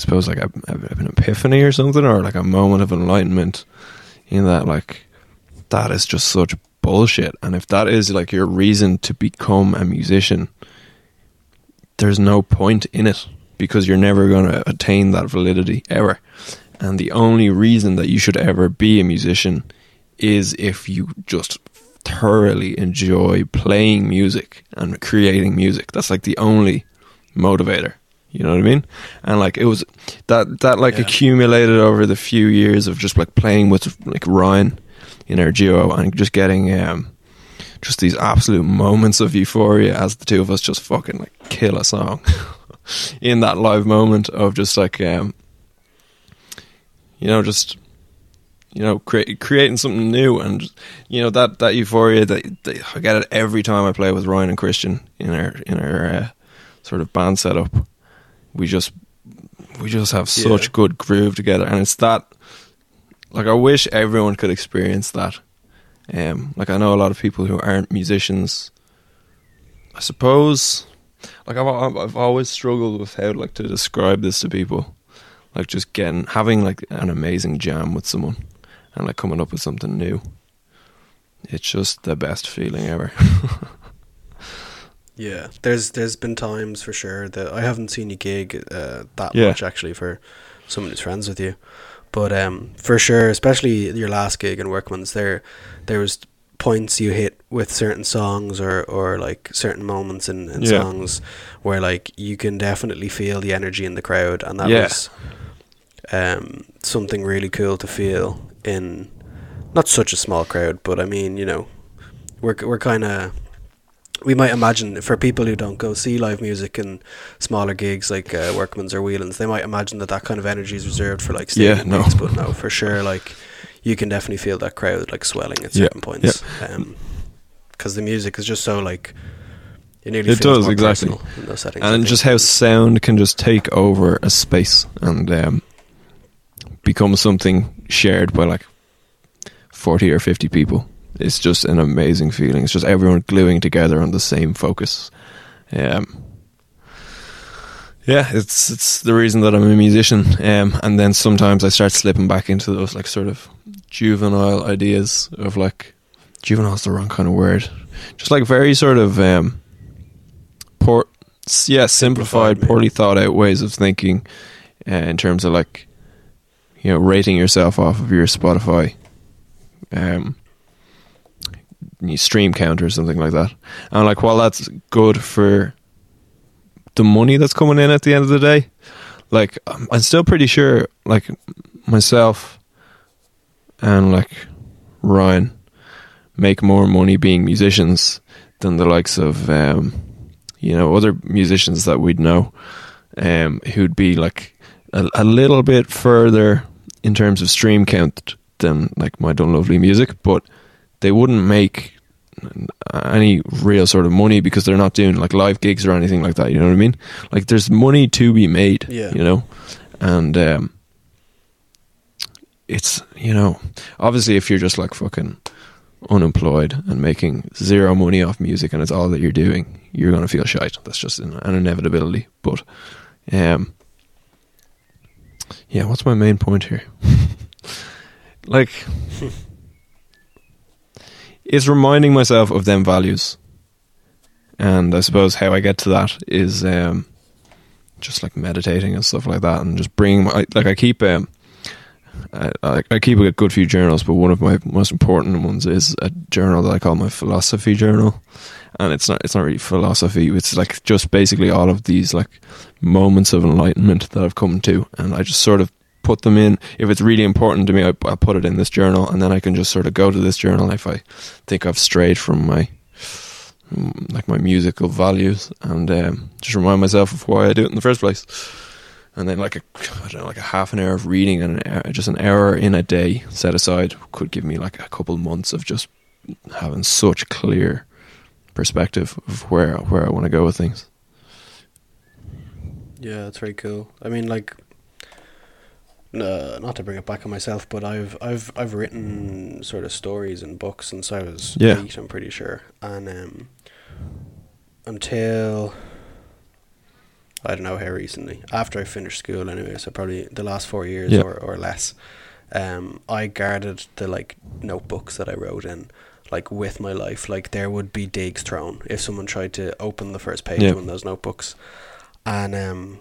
suppose, like a, a, an epiphany or something, or like a moment of enlightenment in that, like, that is just such bullshit. And if that is like your reason to become a musician, there's no point in it because you're never going to attain that validity ever. And the only reason that you should ever be a musician is if you just thoroughly enjoy playing music and creating music. That's like the only motivator. You know what I mean? And like it was that that like Yeah. accumulated over the few years of just like playing with like Ryan in our duo and just getting um just these absolute moments of euphoria as the two of us just fucking like kill a song in that live moment of just like um you know, just you know, create, creating something new, and you know that that euphoria that, that, I get it every time I play with Ryan and Christian in our in our uh, sort of band setup. We just we just have such Yeah. good groove together, and it's that. Like I wish everyone could experience that. Um, like I know a lot of people who aren't musicians. I suppose, like I've I've I've always struggled with how like to describe this to people, like just getting having like an amazing jam with someone, and like coming up with something new. It's just the best feeling ever. Yeah, there's there's been times for sure that I haven't seen you gig uh, that Yeah. much actually for someone who's friends with you, but um, for sure, especially your last gig in Workman's, there there was points you hit with certain songs or or like certain moments in, in Yeah. songs where like you can definitely feel the energy in the crowd, and that Yeah. was um something really cool to feel in not such a small crowd, but I mean you know we're we're kind of we might imagine for people who don't go see live music and smaller gigs like uh, Workman's or Whelan's, they might imagine that that kind of energy is reserved for like Yeah, no. gigs, but no, for sure, like you can definitely feel that crowd like swelling at Yeah, certain points, because the music is just so like it nearly It does, exactly. in those settings. And just how sound can just take over a space and um, become something shared by like 40 or 50 people it's just an amazing feeling. It's just everyone gluing together on the same focus. Um, yeah it's it's the reason that i'm a musician um, and then sometimes i start slipping back into those like sort of juvenile ideas of like juvenile's the wrong kind of word. Just like very sort of um, poor yeah simplified, Simplified, poorly thought out ways of thinking uh, in terms of like you know rating yourself off of your spotify um stream count or something like that. And like while that's good for the money that's coming in at the end of the day. Like i'm, I'm still pretty sure like myself and like ryan make more money being musicians than the likes of um you know other musicians that we'd know um who'd be like a, a little bit further in terms of stream count than like my Dunluvly music. But they wouldn't make any real sort of money because they're not doing like live gigs or anything like that you know what i mean? Like there's money to be made Yeah. you know? And um it's you know obviously if you're just like fucking unemployed and making zero money off music and it's all that you're doing you're going to feel shite. That's just an, an inevitability. But um yeah what's my main point here? Like it's reminding myself of them values and i suppose how i get to that is um just like meditating and stuff like that and just bringing my like i keep um I I keep a good few journals, but one of my most important ones is a journal that I call my philosophy journal, and it's not it's not really philosophy. It's like just basically all of these like moments of enlightenment that I've come to, and I just sort of put them in. If it's really important to me, I, put it in this journal, and then I can just sort of go to this journal if I think I've strayed from my like my musical values, and um, just remind myself of why I do it in the first place and then like a I don't know, like a half an hour of reading and an hour, just an hour in a day set aside could give me like a couple months of just having such clear perspective of where where I want to go with things. Yeah, that's very cool. I mean, like, uh, not to bring it back on myself, but I've I've I've written sort of stories and books since I was Yeah. eight. I'm pretty sure, and um, until I don't know how recently, after I finished school anyway, so probably the last four years Yeah. or or less, um, I guarded the like notebooks that I wrote in. Like with my life, like there would be digs thrown if someone tried to open the first page Yeah. of one of those notebooks and um,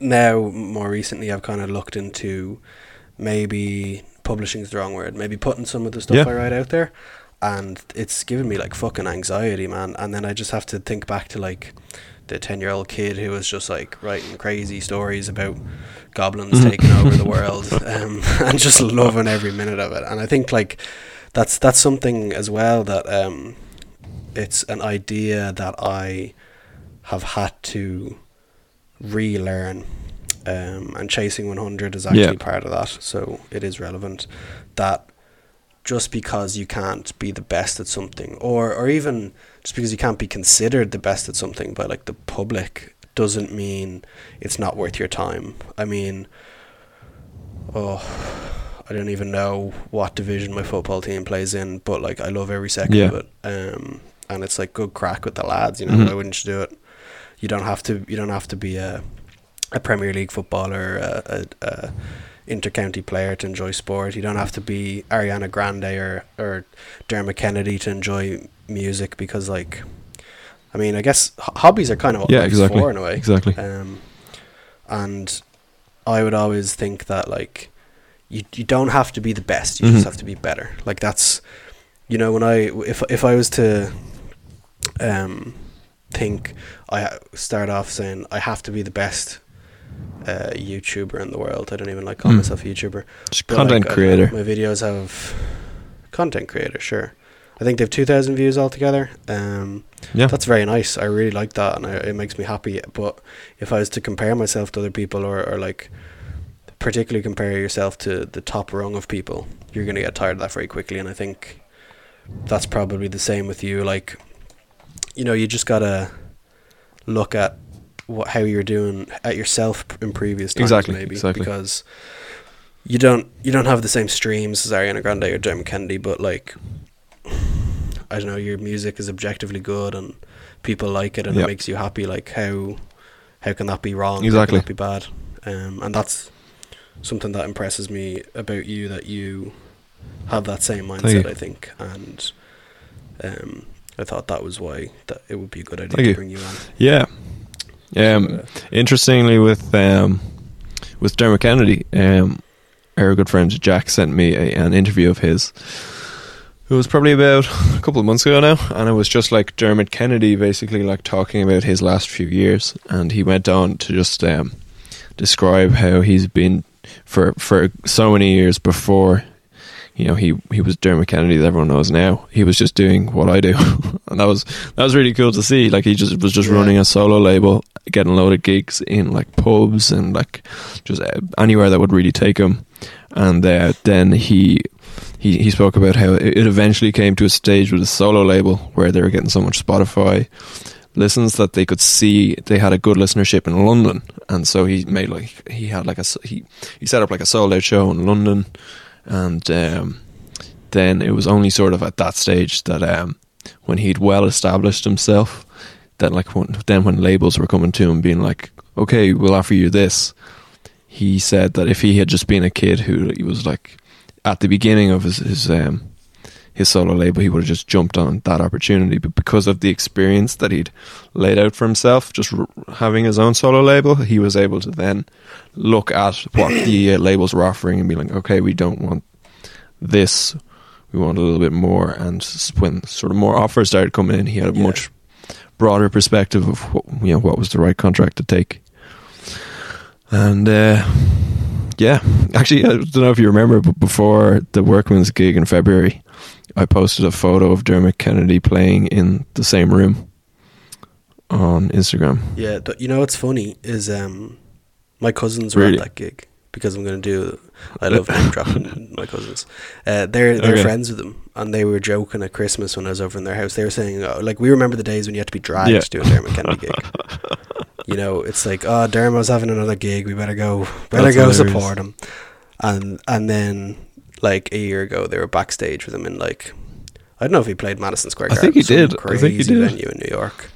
now more recently I've kind of looked into maybe publishing is the wrong word, maybe putting some of the stuff Yeah. I write out there, and it's given me like fucking anxiety, man. And then I just have to think back to like the ten year old kid who was just like writing crazy stories about goblins Mhm. taking over the world, um, and just loving every minute of it. And I think like that's that's something as well that um, it's an idea that I have had to relearn um, and chasing 100 is actually Yeah. part of that. So it is relevant that just because you can't be the best at something, or or even just because you can't be considered the best at something by like the public, doesn't mean it's not worth your time. I mean, oh, I don't even know what division my football team plays in, but like I love every second Yeah. of it. Um, and it's like good crack with the lads. You know, Mhm. why wouldn't you do it? You don't have to. You don't have to be a a Premier League footballer, a, a, a intercounty player to enjoy sport. You don't have to be Ariana Grande or or Dermot Kennedy to enjoy music because like. I mean, I guess hobbies are kind of what Yeah, exactly. for in a way. Exactly. Um, and I would always think that like you you don't have to be the best. You Mhm. just have to be better. Like that's you know when I if if I was to um think I start off saying I have to be the best uh, YouTuber in the world. I don't even like calling Mm. myself a YouTuber. Just But, content like, I- creator. My videos have content creator, sure. I think they've two thousand views altogether. Um, Yeah. that's very nice. I really like that, and I, it makes me happy. But if I was to compare myself to other people, or, or like particularly compare yourself to the top rung of people, you're gonna get tired of that very quickly. And I think that's probably the same with you. Like, you know, you just gotta look at what how you're doing at yourself in previous times, Exactly, maybe exactly. because you don't you don't have the same streams as Ariana Grande or Dermot Kennedy, but like I don't know, your music is objectively good and people like it and Yeah. it makes you happy. Like how how can that be wrong? Exactly. How can that be bad? Um, and that's something that impresses me about you that you have that same mindset. I think, and um, I thought that was why that it would be a good idea Thank to you. bring you on. Yeah. Um, So, uh, interestingly, with um, with Dermot Kennedy, um, our good friend Jack sent me a, an interview of his. It was probably about a couple of months ago now, and it was just like Dermot Kennedy basically like talking about his last few years, and he went on to just um, describe how he's been for for so many years before. You know, he he was Dermot Kennedy that everyone knows now. He was just doing what I do, and that was that was really cool to see. Like he just was just Yeah. running a solo label, getting a load of gigs in like pubs and like just uh, anywhere that would really take him. And uh, then he he he spoke about how it it eventually came to a stage with a solo label where they were getting so much Spotify listens that they could see they had a good listenership in London, and so he made like he had like a he he set up like a sold out show in London, and um, then it was only sort of at that stage that um, when he'd well established himself, that like when, then when labels were coming to him being like, okay, we'll offer you this, he said that if he had just been a kid who was like at the beginning of his his um, his solo label, he would have just jumped on that opportunity. But because of the experience that he'd laid out for himself, just r- having his own solo label, he was able to then look at what the uh, labels were offering and be like, okay, we don't want this, we want a little bit more. And when sort of more offers started coming in, he had a Yeah. much broader perspective of what, you know what was the right contract to take. And uh, yeah, actually, I don't know if you remember, but before the Workman's gig in February, I posted a photo of Dermot Kennedy playing in the same room on Instagram. Yeah, you know what's funny is um, my cousins were Really? at that gig because I'm going to do. I love name dropping my cousins. Uh, they're they're Okay. friends with them, and they were joking at Christmas when I was over in their house. They were saying oh, like we remember the days when you had to be dragged Yeah. to a Dermot Kennedy gig. you know, it's like oh Dermot's having another gig. We better go. Better That's go hilarious. support him. And and then like a year ago, they were backstage with him in like I don't know if he played Madison Square I think he did. I think he did. venue in New York.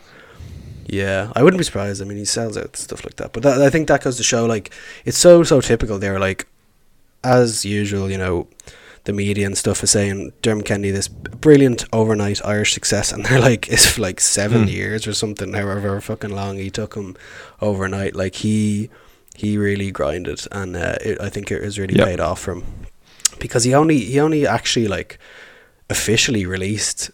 Yeah, I wouldn't be surprised. I mean, he sells out stuff like that. But that, I think that goes to show, like, it's so so typical. They're like, as usual, you know, the media and stuff is saying Dermot Kennedy this brilliant overnight Irish success, and they're like, it's for like seven Hmm. years or something, however fucking long he took him overnight. Like he he really grinded, and uh, it, I think it has really Yep. paid off for him because he only he only actually like officially released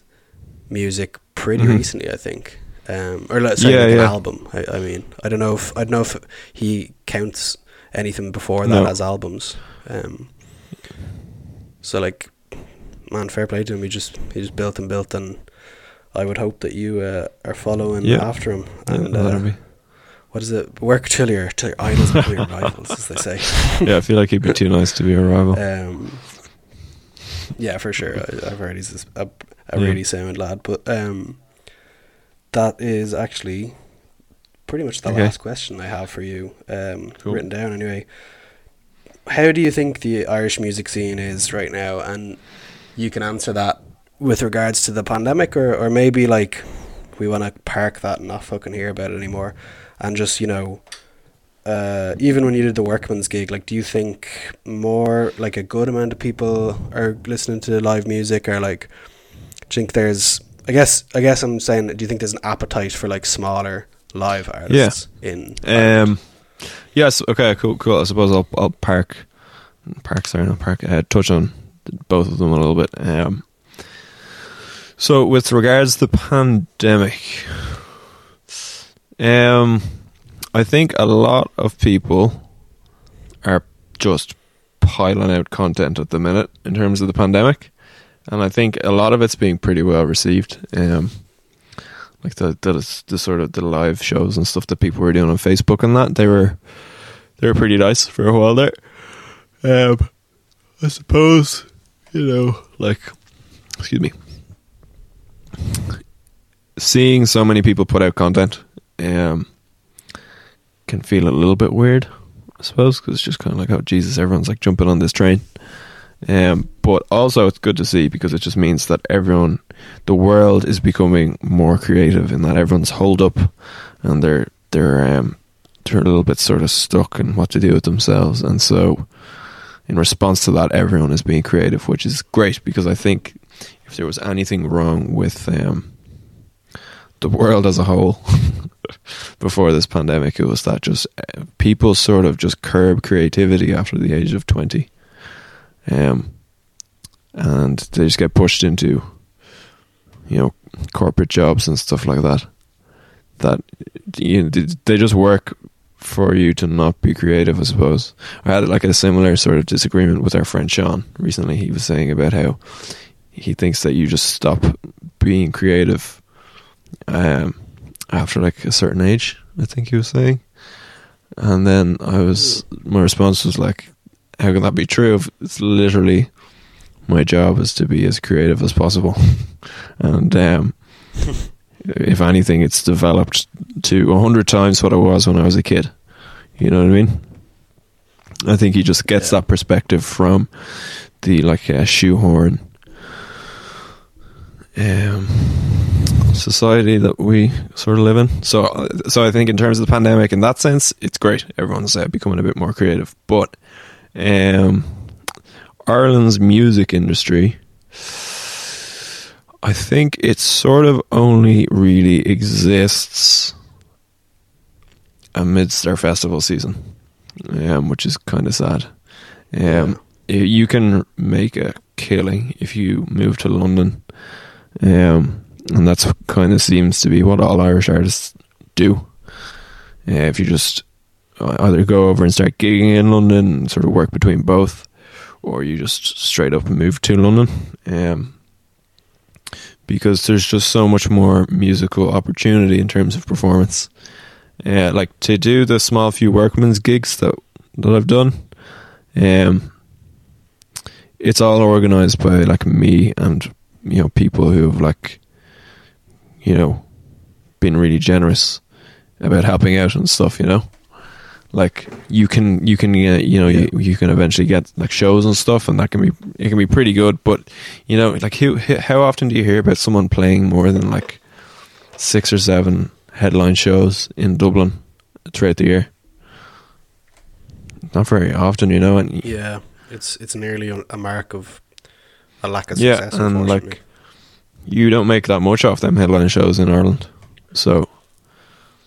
music pretty Mhm. recently, I think. Um, or like, sorry, Yeah, like an album. I, I mean, I don't know if I don't know if he counts anything before that No. as albums. Um, so like, man, fair play to him. He just he just built and built, and I would hope that you uh, are following Yeah. after him. Yeah, And uh, what is it? Work till your till your idols become your rivals, as they say. yeah, I feel like he'd be too nice to be a rival. Um, yeah, for sure. I, I've heard he's a, a Yeah. really sound lad, but um, that is actually pretty much the Okay. last question I have for you. Um, Cool. written down anyway. How do you think the Irish music scene is right now? And you can answer that with regards to the pandemic, or or maybe like we want to park that and not fucking hear about it anymore, and just you know uh, even when you did the workman's gig, like, do you think more, like, a good amount of people are listening to live music, or like, do you think there's, I guess, I guess I'm saying, do you think there's an appetite for like smaller live artists in? Um, yes. Okay. Cool. Cool. I suppose I'll I'll park, park. Sorry, not park. Uh, touch on both of them a little bit. Um, so with regards to the pandemic, um, I think a lot of people are just piling out content at the minute in terms of the pandemic, and I think a lot of it's being pretty well received. Um, like the, the the sort of the live shows and stuff that people were doing on Facebook and that they were they were pretty nice for a while there. Um, I suppose you know, like, excuse me, seeing so many people put out content, um, can feel a little bit weird. I suppose because it's just kind of like, oh Jesus, everyone's like jumping on this train. Um, but also it's good to see because it just means that everyone, the world is becoming more creative in that everyone's holed up and they're they're um they're a little bit sort of stuck in what to do with themselves, and so in response to that, everyone is being creative, which is great because I think if there was anything wrong with um the world as a whole before this pandemic, it was that just people sort of just curb creativity after the age of twenty um, and they just get pushed into, you know, corporate jobs and stuff like that. That you know, they just work for you to not be creative. I suppose I had like a similar sort of disagreement with our friend Sean recently. He was saying about how he thinks that you just stop being creative um, after like a certain age. I think he was saying, and then I was my response was like, how can that be true if it's literally my job is to be as creative as possible and um, if anything it's developed to a hundred times what it was when I was a kid you know what I mean I think he just gets Yeah. that perspective from the like uh, shoehorn um, society that we sort of live in. So, so I think in terms of the pandemic, in that sense, it's great. Everyone's uh, becoming a bit more creative. But um, Ireland's music industry, I think it sort of only really exists amidst their festival season, um, which is kind of sad. Um, You can make a killing if you move to London, um, and that's kind of seems to be what all Irish artists do. Uh, if you just either go over and start gigging in London and sort of work between both, or you just straight up move to London. Um, because there's just so much more musical opportunity in terms of performance. Uh, like to do the small few workman's gigs that that I've done, um, it's all organized by like me and you know people who have like you know been really generous about helping out and stuff. You know, like you can you can uh, you know Yeah. you, you can eventually get like shows and stuff, and that can be it can be pretty good. But you know, like who, how often do you hear about someone playing more than like six or seven headline shows in Dublin throughout the year? Not very often, you know, and Yeah, it's it's nearly a mark of a lack of Yeah, success. and, like. You don't make that much off them headline shows in Ireland. So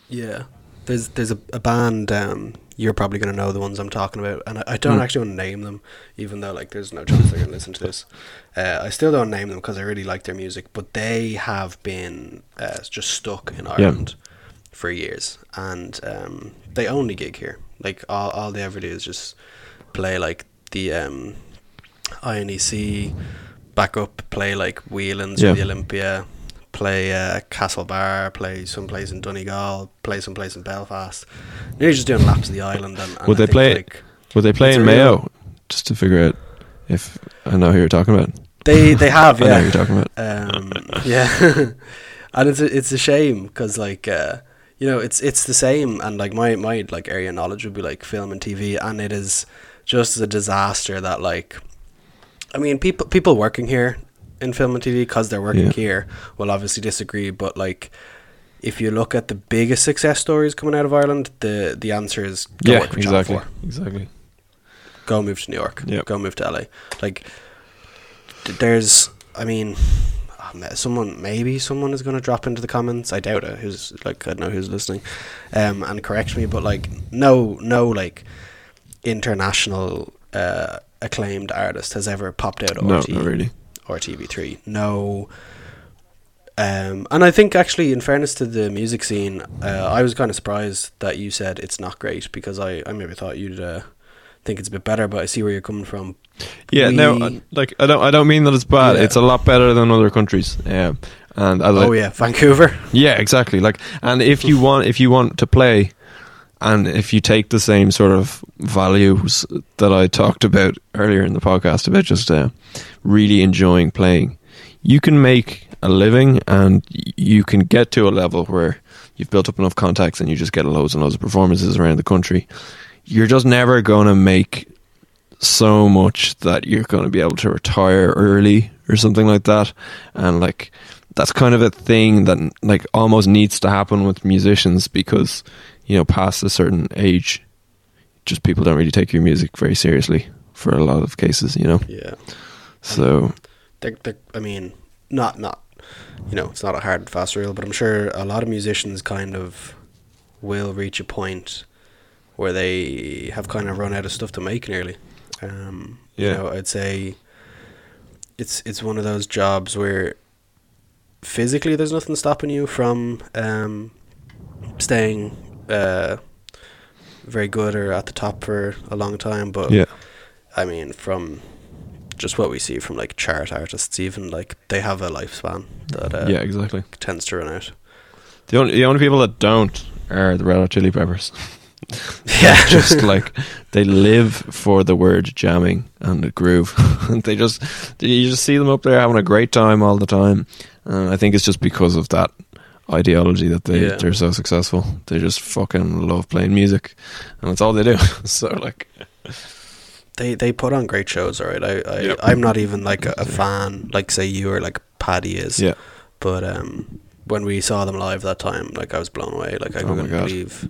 yeah, there's there's a, a band. Um, you're probably gonna know the ones I'm talking about, and I, I don't Hmm. actually want to name them, even though like there's no chance they're gonna listen to this. Uh, I still don't name them because I really like their music, but they have been uh, just stuck in Ireland for years, and um, they only gig here. Like all all they ever do is just play like the um, INEC, back up, play like Whelan's Yeah. the Olympia, play uh, Castlebar, play some someplace in Donegal, play some someplace in Belfast. You're just doing laps of the island. And, and Would they think, play- Like, Would they play in real- Mayo? Just to figure out if I know who you're talking about. they they have I know who yeah. you're talking about. Um, yeah, and it's a, it's a shame because like uh, you know it's it's the same and like my my like area of knowledge would be like film and TV and it is just a disaster that like I mean people people working here in film and TV because they're working Yeah. here will obviously disagree but like if you look at the biggest success stories coming out of Ireland the the answer is go Yeah, work for Channel exactly. 4 Exactly. go move to New York. Yep. Go move to LA. Like, there's, I mean, oh, someone, maybe someone is going to drop into the comments. I doubt it. Who's, like, I don't know who's listening, um, and correct me, but, like, no, no, like, international, uh, acclaimed artist has ever popped out of No, RTÉ not really. or TV3. No. Um, and I think actually, in fairness to the music scene, uh, I was kind of surprised that you said it's not great because I, I maybe thought you'd uh, think it's a bit better, but I see where you're coming from. Yeah, no, We- I- like I don't, I don't mean that it's bad. Yeah. It's a lot better than other countries. Yeah, and I- Oh yeah, Vancouver. yeah, exactly. Like, and if you want, if you want to play, and if you take the same sort of values that I talked about earlier in the podcast about just uh, really enjoying playing, you can make a living, and you can get to a level where you've built up enough contacts, and you just get loads and loads of performances around the country. You're just never going to make so much that you're going to be able to retire early or something like that and like that's kind of a thing that like almost needs to happen with musicians because you know past a certain age just people don't really take your music very seriously for a lot of cases you know Yeah, so they're, they're, I mean, not not, you know, it's not a hard and fast rule, but I'm sure a lot of musicians kind of will reach a point where they have kind of run out of stuff to make nearly. Um, Yeah. You know, I'd say it's it's one of those jobs where physically there's nothing stopping you from um, staying uh, very good or at the top for a long time, but yeah I mean, from just what we see from like chart artists, even like they have a lifespan that uh, yeah exactly tends to run out. the only the only people that don't are the red hot chili peppers Yeah, just like they live for the word jamming and the groove. And they just you just see them up there having a great time all the time. And I think it's just because of that ideology that they Yeah. they're so successful. They just fucking love playing music, and that's all they do. so like, they they put on great shows. All right, I, I Yep. I'm not even like a, a fan like say you or like Paddy is. yeah, But um, when we saw them live that time, like I was blown away. Like I Oh couldn't believe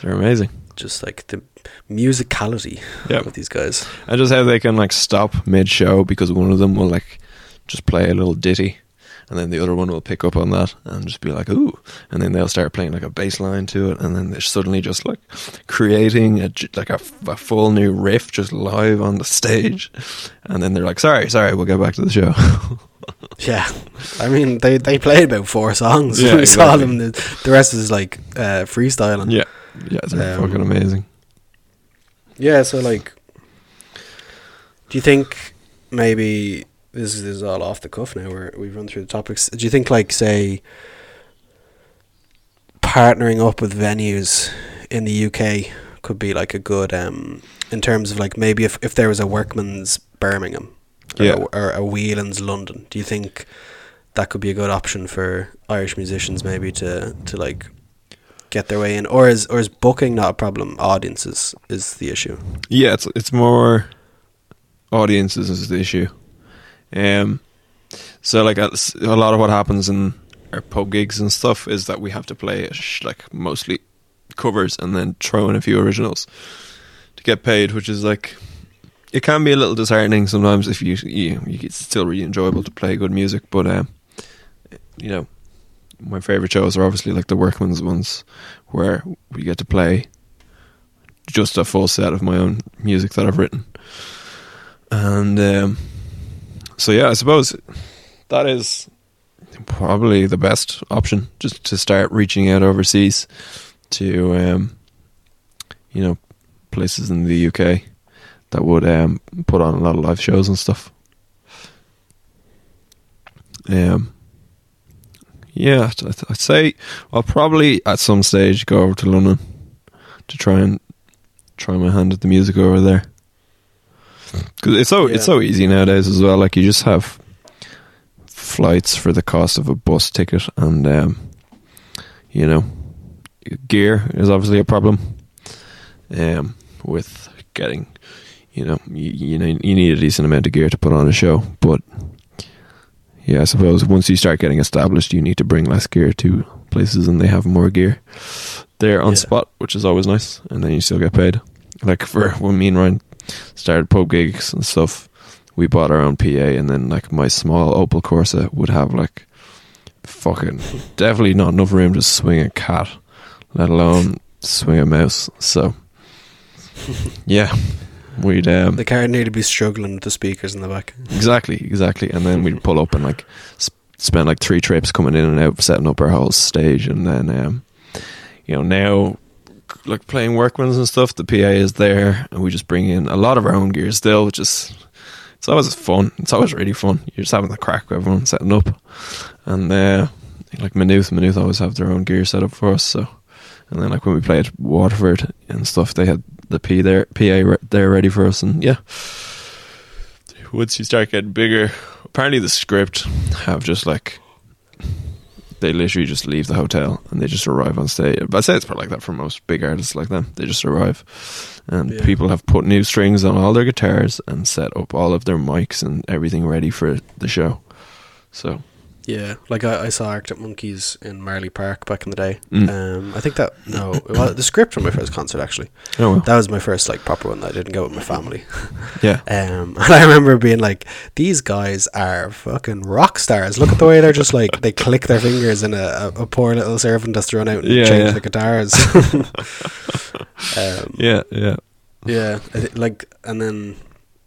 they're amazing. just like the musicality Yep. of these guys. And just how they can like stop mid show because one of them will like just play a little ditty and then the other one will pick up on that and just be like, ooh. And then they'll start playing like a bass line to it and then they're suddenly just like creating a, like a, a full new riff just live on the stage. And then they're like, sorry, sorry, we'll get back to the show. Yeah, I mean they they played about four songs. Yeah, we saw them. The, the rest is like uh, freestyling. yeah. Yeah, they're Um, fucking amazing. Yeah, so like, do you think maybe this is, this is all off the cuff now? Where we've run through the topics. Do you think like say partnering up with venues in the UK could be like a good um in terms of like maybe if if there was a Workman's Birmingham or, Yeah. a, or a Whelan's London, do you think that could be a good option for Irish musicians maybe to to like get their way in, or is or is booking not a problem? Audiences is the issue. Yeah, it's it's more audiences is the issue. Um, so like a, a lot of what happens in our pub gigs and stuff is that we have to play sh- like mostly covers and then throw in a few originals to get paid, which is like it can be a little disheartening sometimes if you you, you it's still really enjoyable to play good music, but um, you know my favorite shows are obviously like the workman's ones where we get to play just a full set of my own music that I've written. And um, so, yeah, I suppose that is probably the best option just to start reaching out overseas to, um, you know, places in the UK that would um, put on a lot of live shows and stuff. Um, yeah, I'd, I'd say I'll probably at some stage go over to London to try and try my hand at the music over there. Because it's so it's so easy nowadays as well. Like you just have flights for the cost of a bus ticket, and um, you know, gear is obviously a problem. Um, with getting, you know, you, you know, you need a decent amount of gear to put on a show, but yeah, I suppose once you start getting established, you need to bring less gear to places, and they have more gear there on Yeah. spot, which is always nice, and then you still get paid. Like for when me and Ryan started pub gigs and stuff, we bought our own PA, and then like my small Opel Corsa would have like fucking definitely not enough room to swing a cat, let alone swing a mouse. So yeah, we'd um, The car nearly be struggling with the speakers in the back. Exactly, exactly. And then we'd pull up and like sp- spend like three trips coming in and out, setting up our whole stage, and then um, you know now like playing workmans and stuff. The PA is there, and we just bring in a lot of our own gear still, which is it's always fun. It's always really fun. You're just having the crack with everyone setting up, and uh, like Maynooth, Maynooth always have their own gear set up for us. So, and then like when we played Waterford and stuff, they had the P there, PA re- there ready for us, and yeah once you start getting bigger, apparently the script have just like they literally just leave the hotel and they just arrive on stage. But I say it's probably like that for most big artists like them. They just arrive, and Yeah. people have put new strings on all their guitars and set up all of their mics and everything ready for the show. So Yeah, like I, I saw Arctic Monkeys in Marlay Park back in the day. Mm. Um, I think that no, well, the script from my first concert actually. oh well. That was my first like proper one that I didn't go with my family. yeah, Um, and I remember being like, these guys are fucking rock stars. Look at the way they're just like they click their fingers, and a, a, poor little servant has to run out and Yeah, change yeah. the guitars. um, yeah, yeah. yeah, like and then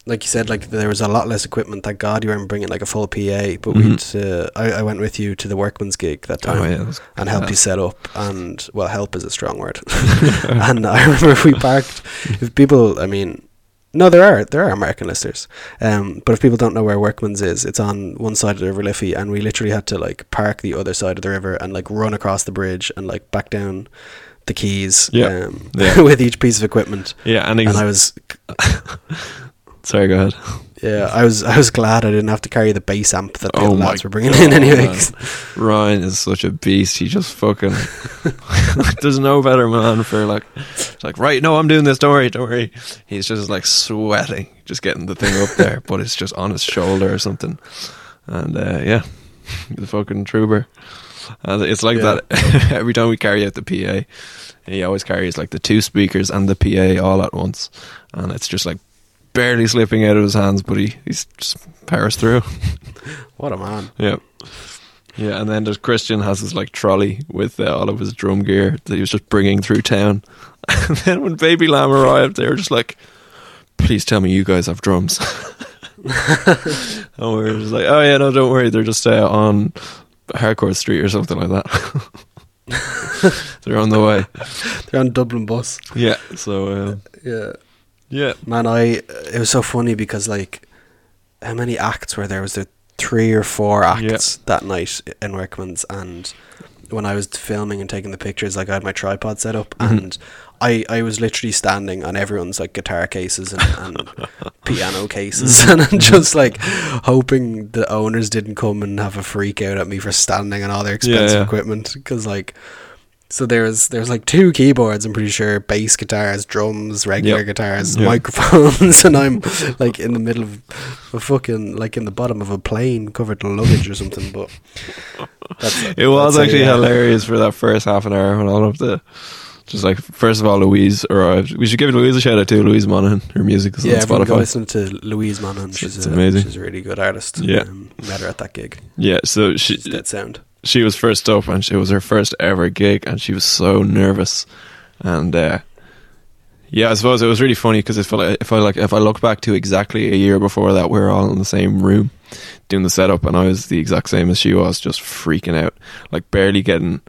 like you said, like there was a lot less equipment. Thank God you weren't bringing like a full PA. But Mhm. we'd uh, I, I went with you to the workman's gig that time Oh yeah, and helped you set up. And well, help is a strong word. and I remember we parked. If people, I mean, no, there are there are American listeners. Um, but if people don't know where Workman's is, it's on one side of the River Liffey, and we literally had to like park the other side of the river and like run across the bridge and like back down the quays. Yeah. Um, Yeah. with each piece of equipment. Yeah, and, And I was sorry, go ahead. yeah, I was I was glad I didn't have to carry the bass amp that the Oh lads were bringing in anyway. Ryan is such a beast. He just fucking. there's no better man for like, it's like right. No, I'm doing this. Don't worry. Don't worry. He's just like sweating, just getting the thing up there, but it's just on his shoulder or something. And uh, yeah, the fucking trooper. And it's like Yeah. that every time we carry out the PA. He always carries like the two speakers and the PA all at once, and it's just like barely slipping out of his hands, but he he's just powers through. What a man! Yeah. Yeah, and then there's Christian has his like trolley with uh, all of his drum gear that he was just bringing through town. And then when Baby Lamb arrived, they were just like, "Please tell me you guys have drums." and we were just like, "Oh yeah, no, don't worry. They're just uh, on Harcourt Street or something like that. They're on the way." They're on Dublin bus. Yeah. So uh, Yeah. Yeah, Man, I it was so funny because like how many acts were there? Was there three or four acts that night in Workman's? And when I was filming and taking the pictures, like I had my tripod set up, Mhm. and I I was literally standing on everyone's like guitar cases and, and piano cases, and I'm just like hoping the owners didn't come and have a freak out at me for standing on all their expensive yeah. equipment because like. So there's there's like two keyboards. I'm pretty sure bass guitars, drums, regular Yep. guitars, Yep. microphones, and I'm like in the middle of a fucking like in the bottom of a plane covered in luggage or something. But that's, it was actually hilarious for that first half an hour when all of the. Just like first of all, Louise arrived. We should give Louise a shout out too. Louise Monaghan, her music is Yeah, on everyone go Spotify. listen to Louise. It's- She's it's a, amazing. She's a really good artist. Yeah. um, met her at that gig. Yeah, so she She's dead sound. she was first up and she, it was her first ever gig and she was so nervous and uh yeah i suppose it was really funny because if I, if I like if i look back to exactly a year before that we were all in the same room doing the setup and i was the exact same as she was just freaking out like barely getting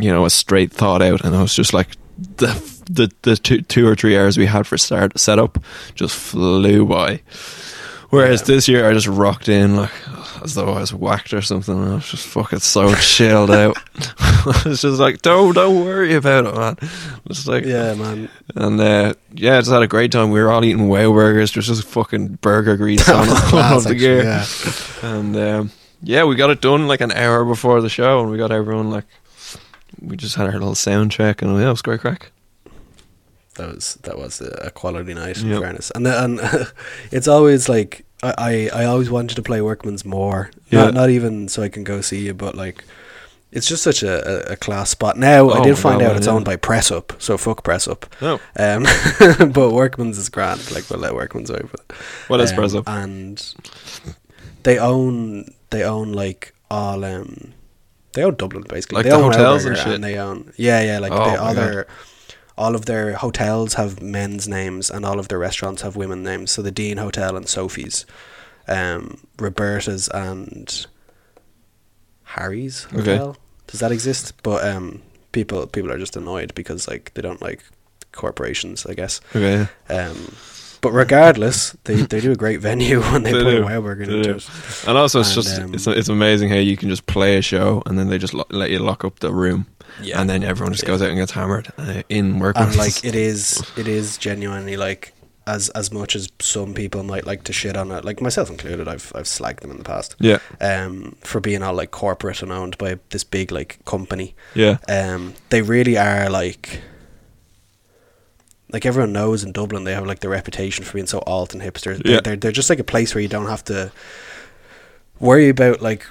you know a straight thought out and i was just like the the, the two, two or three hours we had for start setup just flew by Whereas Yeah. this year I just rocked in like as though I was whacked or something. And I was just fucking so chilled out. I was just like, don't don't worry about it, man. Just like Yeah, man. and uh, yeah, just had a great time. We were all eating whale burgers. There's just fucking burger grease on all of the gear. yeah. And um, yeah, we got it done like an hour before the show, and we got everyone like we just had our little sound check, and yeah, it was great crack. That was that was a quality night. Yep. In fairness, and and it's always like I, I I always wanted to play Workman's more. Yeah. Not not even so I can go see you, but like. It's just such a, a, class spot. Now I Oh did find God, out it's yeah. owned by Press Up, so fuck Press Up. Oh, Um, but Workman's is grand. Like we'll let Workman's over. what is Um, Press Up? And they own they own like all um they own Dublin basically. Like they the own hotels and shit? they own yeah yeah like Oh all their all of their hotels have men's names and all of their restaurants have women names. So the Dean Hotel and Sophie's, um, Roberta's and Harry's Okay. Hotel. Does that exist? But um, people people are just annoyed because like they don't like corporations, I guess. Okay, Um, but regardless, they, they do a great venue when they, They put do. a Wow Burger into it. and also it's And, just um, it's it's amazing how you can just play a show and then they just lo- let you lock up the room, Yeah, and then everyone just goes out and gets hammered uh, in work. and like it is it is genuinely like as as much as some people might like to shit on it, like myself included, I've I've slagged them in the past. yeah, Um, for being all like corporate and owned by this big like company. yeah, Um, they really are like like everyone knows in Dublin they have like the reputation for being so alt and hipster. They're, Yeah. they're they're just like a place where you don't have to worry about like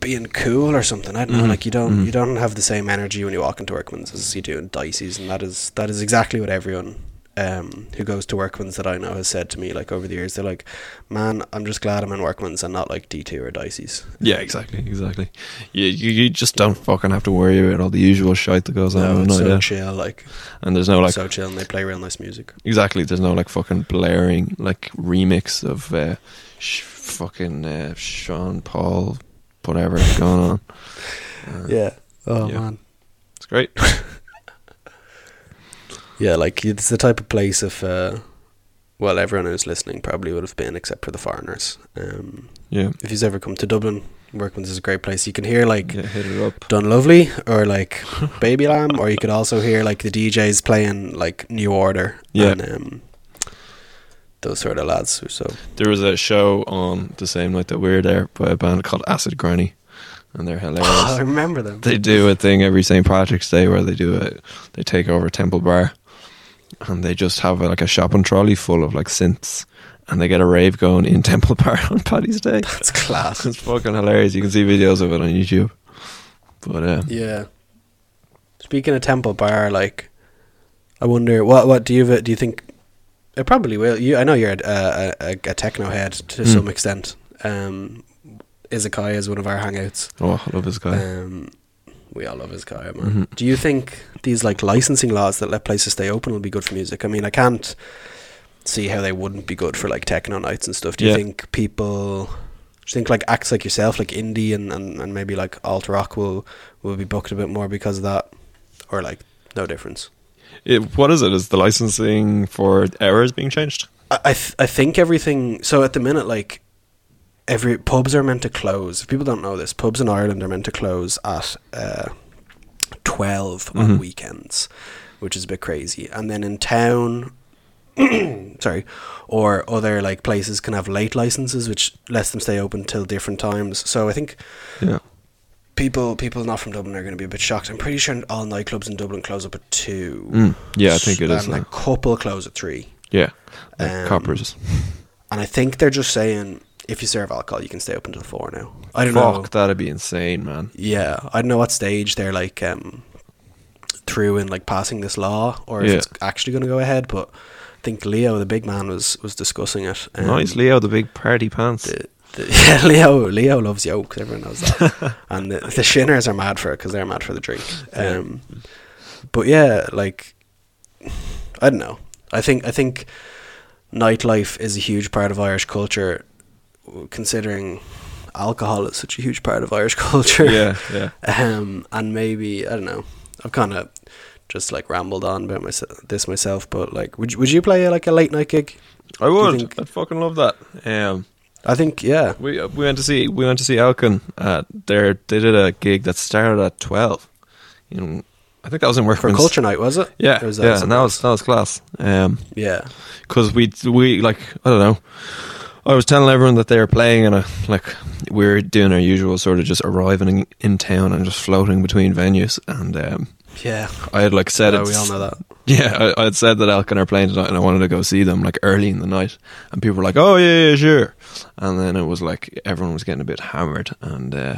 being cool or something. I don't know. Mhm. Like you don't Mhm. you don't have the same energy when you walk into Workman's as you do in Dicey's, and that is that is exactly what everyone um, who goes to Workman's that I know has said to me like over the years. They're like, "Man, I'm just glad I'm in Workman's and not like D two or Dicey's." yeah, exactly, exactly. You, you you just don't fucking have to worry about all the usual shit that goes on. No, at it's night, so yeah. chill, like, and there's no like so chill, and they play real nice music. exactly. There's no like fucking blaring like remix of uh, sh- fucking uh, Sean Paul, whatever is going on. Uh, Yeah. Oh Yeah. man. it's great. Yeah, like it's the type of place if uh well everyone who's listening probably would have been except for the foreigners. Um Yeah, if you've ever come to Dublin, Workman's is a great place. You can hear like yeah, hit it up. Dunluvly or like Baby Lamb or you could also hear like the DJs playing like New Order Yeah. and um those sort of lads so There was a show on the same night that we were there by a band called Acid Granny, and they're hilarious. I remember them. they do a thing every St. Patrick's Day where they do it. They take over Temple Bar, and they just have like a shopping trolley full of like synths, and they get a rave going in Temple Bar on Paddy's Day. That's class. It's fucking hilarious. You can see videos of it on YouTube. But uh, Yeah. Speaking of Temple Bar, like, I wonder what what do you do you think? It probably will. You, I know you're a, a, a, techno head to Hmm. some extent. Um, Izakaya is one of our hangouts. oh, I love guy. Um, we all love Izakaya, man. Mhm. Do you think these like licensing laws that let places stay open will be good for music? I mean, I can't see how they wouldn't be good for like techno nights and stuff. Do you Yeah. think people? Do you think like acts like yourself, like indie and, and, and maybe like alt rock will will be booked a bit more because of that, or like no difference? It, what is it? Is the licensing for hours being changed? I I, th- I think everything. So at the minute, like every pubs are meant to close. If people don't know this, pubs in Ireland are meant to close at uh, twelve on Mhm. weekends, which is a bit crazy. And then in town, sorry, or other like places can have late licenses, which lets them stay open till different times. So I think Yeah. people people not from Dublin are going to be a bit shocked. I'm pretty sure all nightclubs in Dublin close up at two. Mm. Yeah, I think it is. And a couple close at three. Yeah. Like Um, coppers. And I think they're just saying if you serve alcohol, you can stay open till four now. I don't know. Fuck, know. that'd be insane, man. Yeah, I don't know what stage they're like um, through in like passing this law, or if Yeah. it's actually going to go ahead. But I think Leo, the big man, was was discussing it. Um, nice, Leo, the big party pants. The, the, yeah, Leo. Leo loves yolk. Everyone knows that. and the, the Shinners are mad for it because they're mad for the drink. Yeah. Um, but yeah, like I don't know. I think I think nightlife is a huge part of Irish culture, considering alcohol is such a huge part of Irish culture. yeah, yeah. Um, and maybe I don't know. I've kind of just like rambled on about myself, this myself. But like, would you, would you play like a late night gig? I would. I'd fucking love that. Um, I think yeah. we we went to see we went to see Elkin at their they did a gig that started at twelve. You know, I think that was in For culture night, was it? Yeah, was that yeah, and that was that was class. Um, Yeah. because we we like I don't know. I was telling everyone that they were playing, and I, like we were doing our usual sort of just arriving in, in town and just floating between venues. And um, Yeah. I had like said it. we all know that. Yeah, I, I had said that Elkin are playing tonight, and I wanted to go see them like early in the night. And people were like, "Oh yeah, yeah, sure." And then it was like everyone was getting a bit hammered, and uh,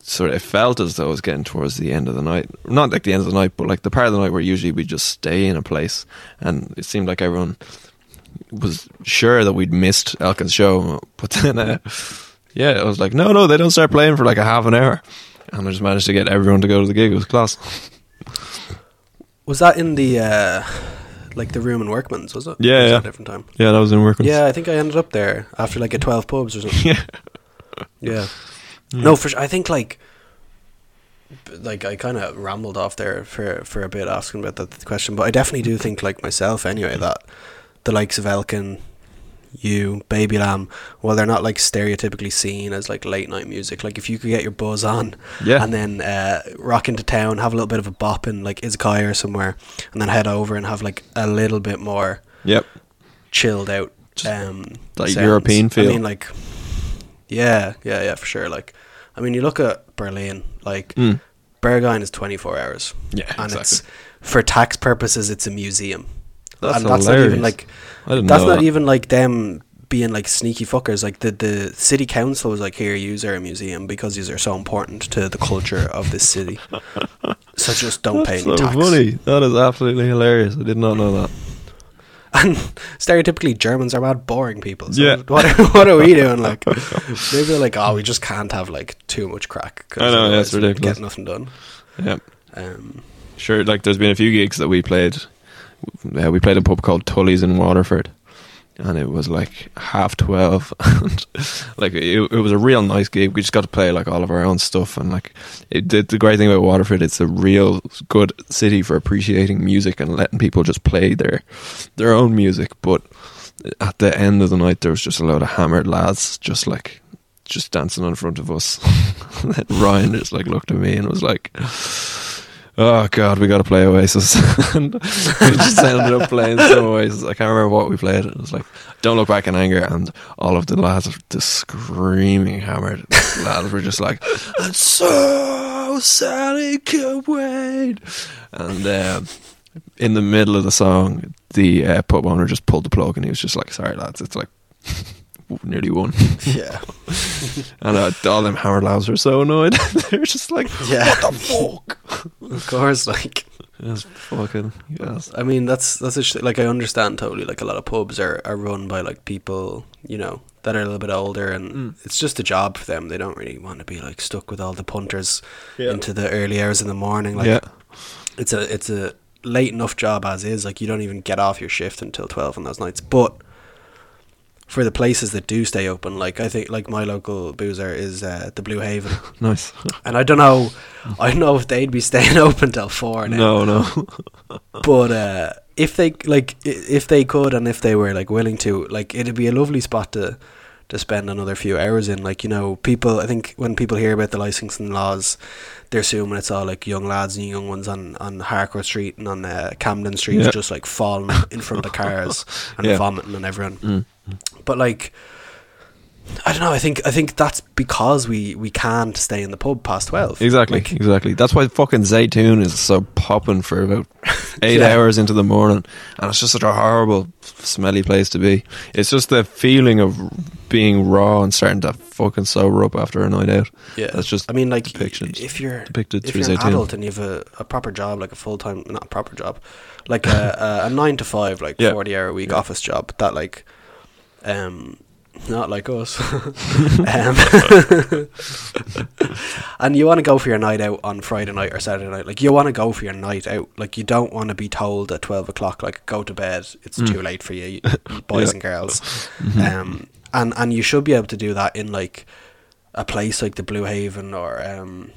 sort of it felt as though it was getting towards the end of the night. Not like the end of the night, but like the part of the night where usually we just stay in a place, and it seemed like everyone was sure that we'd missed Elkin's show. But then, uh, yeah, I was like, "No, no, they don't start playing for like a half an hour." And I just managed to get everyone to go to the gig. It was class. Was that in the uh like the room in Workman's? Was it? Yeah, was yeah. a different time. Yeah, that was in working. Yeah, I think I ended up there after like a twelve pubs or something. yeah. Yeah. No, for sure. I think like, like I kind of rambled off there for for a bit asking about that question, but I definitely do think like myself anyway that the likes of Elkin, you, Baby Lamb, well, they're not like stereotypically seen as like late night music. Like if you could get your buzz on Yeah. and then uh, rock into town, have a little bit of a bop in like Izakaya or somewhere, and then head over and have like a little bit more Yep. chilled out um that sounds. European feel. I mean like yeah, yeah, yeah, for sure. Like I mean you look at Berlin, like Mm. Berghain is 24 hours Yeah, and exactly. it's for tax purposes it's a museum. That's and that's not even like that's not that. even like them being like sneaky fuckers. Like the the city council was like, "Here, use our museum because these are so important to the culture of this city." so just don't pay That's any so tax. funny. That is absolutely hilarious. I did not know that. And stereotypically, Germans are mad boring people. So Yeah. what are, what are we doing? Like maybe they're like, "Oh, we just can't have like too much crack." I know, yeah, otherwise it's we'd ridiculous. Get nothing done. Yeah. Um, Sure, like there's been a few gigs that we played. Uh, we played a pub called Tully's in Waterford, and it was like half twelve, and like it, it was a real nice gig. We just got to play like all of our own stuff, and like it, the, the great thing about Waterford, it's a real good city for appreciating music and letting people just play their their own music. But at the end of the night, there was just a load of hammered lads, just like just dancing in front of us. and then Ryan just like looked at me and was like. Oh god, we got to play Oasis, and we just ended up playing some Oasis. I can't remember what we played. It was like "Don't Look Back in Anger," and all of the lads, the screaming hammered lads, were just like, "And so Sally could wait," and um, in the middle of the song, the uh, pub owner just pulled the plug, and he was just like, "Sorry, lads, it's like." Nearly one, yeah, and uh, all them hammered lads were so annoyed. They're just like, yeah. "What the fuck?" of course, like It's fucking yes. I mean, that's that's a sh- like I understand totally. Like a lot of pubs are, are run by like people you know that are a little bit older, and Mm. it's just a job for them. They don't really want to be like stuck with all the punters Yeah. into the early hours in the morning. Like yeah, it's a it's a late enough job as is. Like you don't even get off your shift until twelve on those nights. But for the places that do stay open, like I think like my local boozer is uh, the Blue Haven, nice. and I don't know, I don't know if they'd be staying open till four now. No, no. But uh, if they like, if they could, and if they were like willing to, like, it'd be a lovely spot to to spend another few hours in. Like, you know, people. I think when people hear about the licensing laws, they're assuming it's all like young lads and young ones on on Harcourt Street and on uh, Camden Street, Yeah. just like falling in front of cars and Yeah. vomiting and everyone. Mm. But like. I don't know. I think I think that's because we, we can't stay in the pub past twelve. Exactly, Like, exactly. That's why fucking Zaytoon is so popping for about eight Yeah. hours into the morning, and it's just such a horrible, smelly place to be. It's just the feeling of being raw and starting to fucking sober up after a night out. Yeah, That's just I mean, like depictions- if you're depicted if through you're an adult and you have a, a proper job, like a full time, not a proper job, like a, a, a nine to five, like Yeah. forty hour a week office job, that like, um, not like us, um, and you want to go for your night out on Friday night or Saturday night, like you want to go for your night out, like you don't want to be told at twelve o'clock, like go to bed, it's Mm. too late for you, you boys Yeah. and girls, Mhm. um, and and you should be able to do that in like a place like the Blue Haven or um,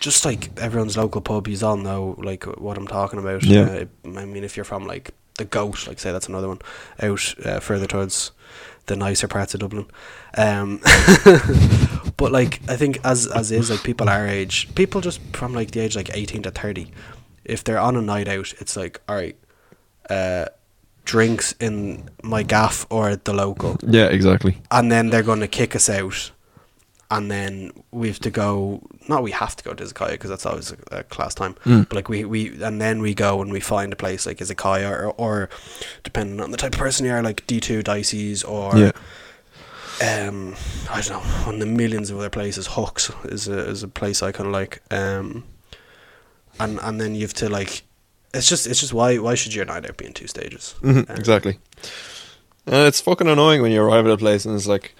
just like everyone's local pub, you all know like what I'm talking about. Yeah. Uh, I mean, if you're from like the Goat, like say that's another one, out uh, further towards the nicer parts of Dublin. Um, but like I think as as is like people our age, people just from like the age like eighteen to thirty, if they're on a night out, it's like all right, uh, drinks in my gaff or at the local, Yeah, exactly. and then they're going to kick us out, and then we have to go. Not we have to go to Izakaya because that's always a, a class time. Mm. But like we, we and then we go and we find a place like Izakaya or, or depending on the type of person you are, like D two Dicey's or Yeah. um I don't know on the millions of other places. Hooks is a is a place I kind of like. Um, and and then you have to like. It's just it's just why why should your night out be in two stages? Mhm, Um, exactly. And it's fucking annoying when you arrive at a place and it's like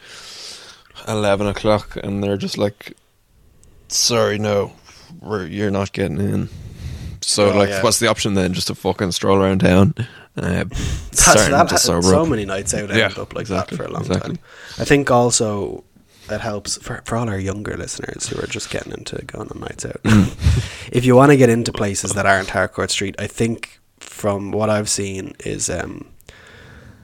eleven o'clock and they're just like, "Sorry, no, we're, you're not getting in." So, Oh, like, yeah. what's the option then? Just to fucking stroll around town, uh, That's, starting that, to sober so up. many nights out Yeah, end up like exactly, that for a long exactly. time. I think also it helps for, for all our younger listeners who are just getting into going on nights out. Mm. if you want to get into places that aren't Harcourt Street, I think from what I've seen is um,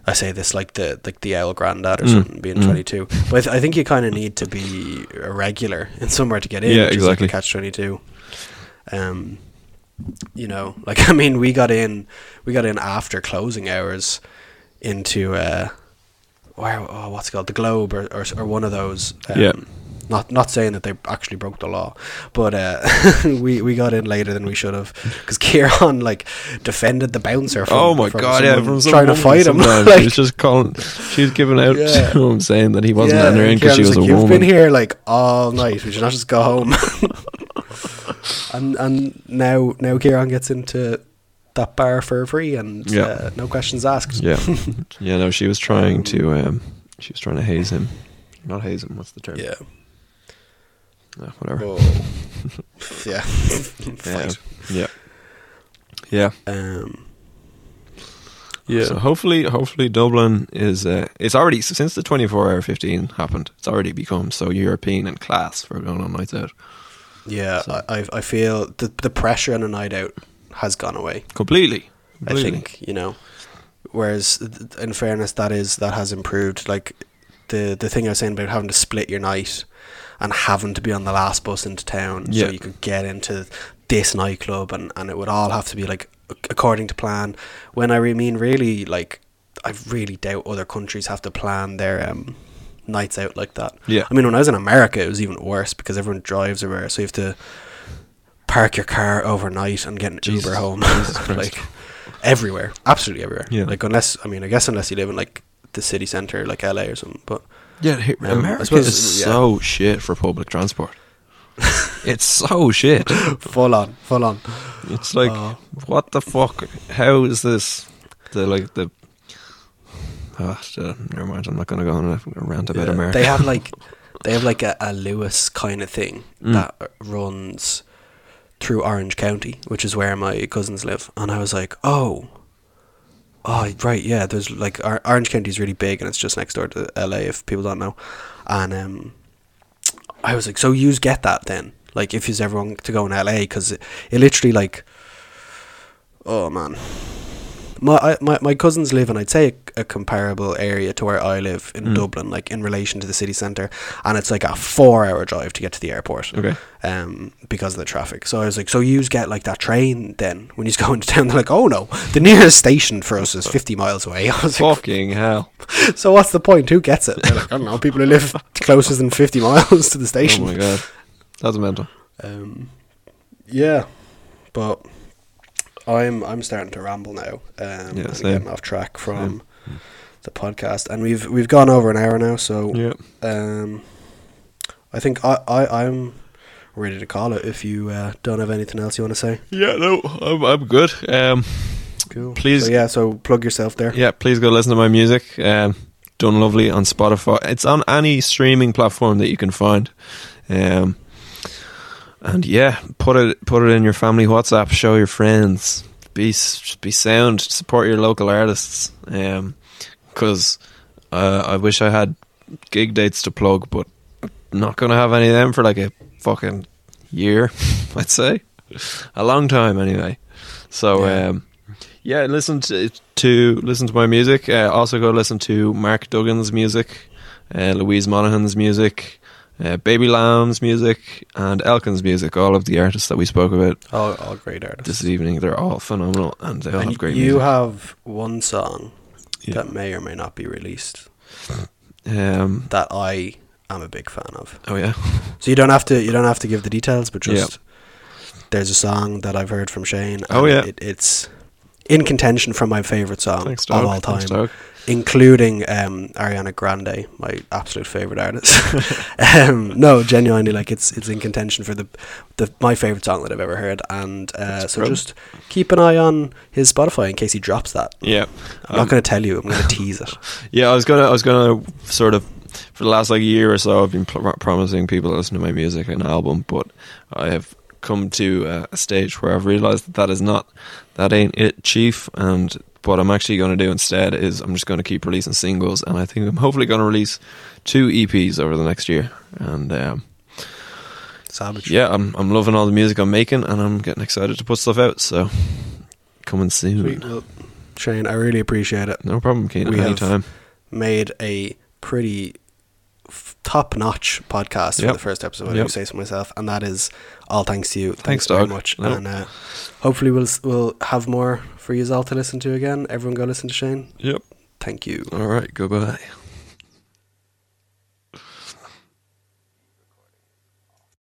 I say this like the like the Owl Grandad or Mm, something being mm. twenty two, but I, th- I think you kind of need to be a regular in somewhere to get in. Yeah, exactly. Like catch twenty two. Um, you know, like I mean, we got in, we got in after closing hours into uh, where oh, what's it called the Globe or or, or one of those. Um, Yeah. Not not saying that they actually broke the law, but uh, we we got in later than we should have because Kieran like defended the bouncer. From, oh my from god! Yeah, from trying to fight him. like, she was just calling. She was giving out Yeah. to him, saying that he wasn't yeah, in because she was like, a You've woman. been here like all night. We should not just go home. and and now now Kieran gets into that bar for free and Yeah. uh, no questions asked. Yeah, yeah. No, she was trying to. Um, she was trying to haze him. Not haze him. What's the term? Yeah. Yeah, whatever. Yeah. Yeah. Yeah. Yeah. Um, So hopefully, hopefully Dublin is. Uh, it's already since the twenty four hour fifteen happened. It's already become so European and class for going on nights out. yeah. So- I I feel the the pressure on a night out has gone away. Completely. I think you know. Whereas, in fairness, that is that has improved. Like the the thing I was saying about having to split your night and having to be on the last bus into town Yeah. so you could get into this nightclub and and it would all have to be like according to plan. When I mean really, like I really doubt other countries have to plan their um nights out like that. Yeah. I mean, when I was in America, it was even worse because everyone drives everywhere, so you have to park your car overnight and get an Jesus- Uber home, like everywhere, absolutely everywhere. Yeah. Like unless, I mean, I guess unless you live in like the city center, like LA or something. But Yeah, Um, America is yeah. so shit for public transport. it's so shit. full on, full on. It's like, Uh, what the fuck? How is this? The like the. Uh, never mind. I'm not going to go on a rant about yeah. America. They have like, they have like a, a Luas kind of thing Mm. that runs through Orange County, which is where my cousins live. And I was like, oh. Oh right, yeah. There's like Orange County is really big, and it's just next door to LA. If people don't know, and um, I was like, so yous get that then? Like, if yous ever want to go in LA, because it, it literally like, oh man, my I, my my cousins live in I'd say a, comparable area to where I live in Mm. Dublin, like in relation to the city centre, and it's like a four-hour drive to get to the airport okay. um, because of the traffic. So I was like, so you get like that train then when he's going to town? They're like, oh no, the nearest station for us is 50 miles away. I was like, Fucking hell. so what's the point? Who gets it? They're like, I don't know, people who live closer than 50 miles to the station. Oh my god. That's mental. Um, yeah, but I'm I'm starting to ramble now. Um, Yeah, same. getting off track from the podcast, and we've we've gone over an hour now. So Yeah. um, I think I, I I'm ready to call it. If you uh, don't have anything else you want to say, Yeah, no, I'm, I'm good. Um, cool. Please- So, yeah. So plug yourself there. yeah, please go listen to my music. Um, Dunluvly on Spotify. It's on any streaming platform that you can find. Um, and yeah, put it put it in your family WhatsApp. Show your friends. Be be sound. Support your local artists. Um, because uh, I wish I had gig dates to plug, but not gonna have any of them for like a fucking year, I'd say, a long time anyway. So Yeah. um, yeah, listen to, to listen to my music. Uh, also go listen to Mark Duggan's music, uh, Louise Monaghan's music. Uh, Baby Lamb's music and Elkin's music, all of the artists that we spoke about All, all great artists. this evening, they're all phenomenal and they all and have great you music. have one song Yeah. that may or may not be released um, that I am a big fan of. oh yeah, So you don't have to you don't have to give the details, but Yeah. just there's a song that I've heard from Shane. Oh, yeah. it, it's in contention for my favorite song thanks, of all time, Thanks, including um, Ariana Grande, my absolute favorite artist. um, no, genuinely, like it's it's in contention for the the my favorite song that I've ever heard, and uh, so brilliant. just keep an eye on his Spotify in case he drops that. Yeah, I'm not Um, going to tell you. I'm going to tease it. Yeah, I was gonna, I was gonna sort of for the last like year or so, I've been pl- promising people to listen to my music and album, but I have come to a stage where I've realised that that is not, that ain't it, chief. And what I'm actually going to do instead is I'm just going to keep releasing singles, and I think I'm hopefully going to release two EPs over the next year. And um, Savage. yeah, I'm I'm loving all the music I'm making, and I'm getting excited to put stuff out. So coming soon. Sweet. Well, Shane, I really appreciate it. No problem, Keen. We have- Anytime. Made a pretty f- top-notch podcast for the first episode. I Yep. do say so myself, and that is all thanks to you. Thanks, very dog. much, No. and uh, hopefully we'll we'll have more for you all to listen to again. Everyone, go listen to Shane. Yep. Thank you. All right. Goodbye.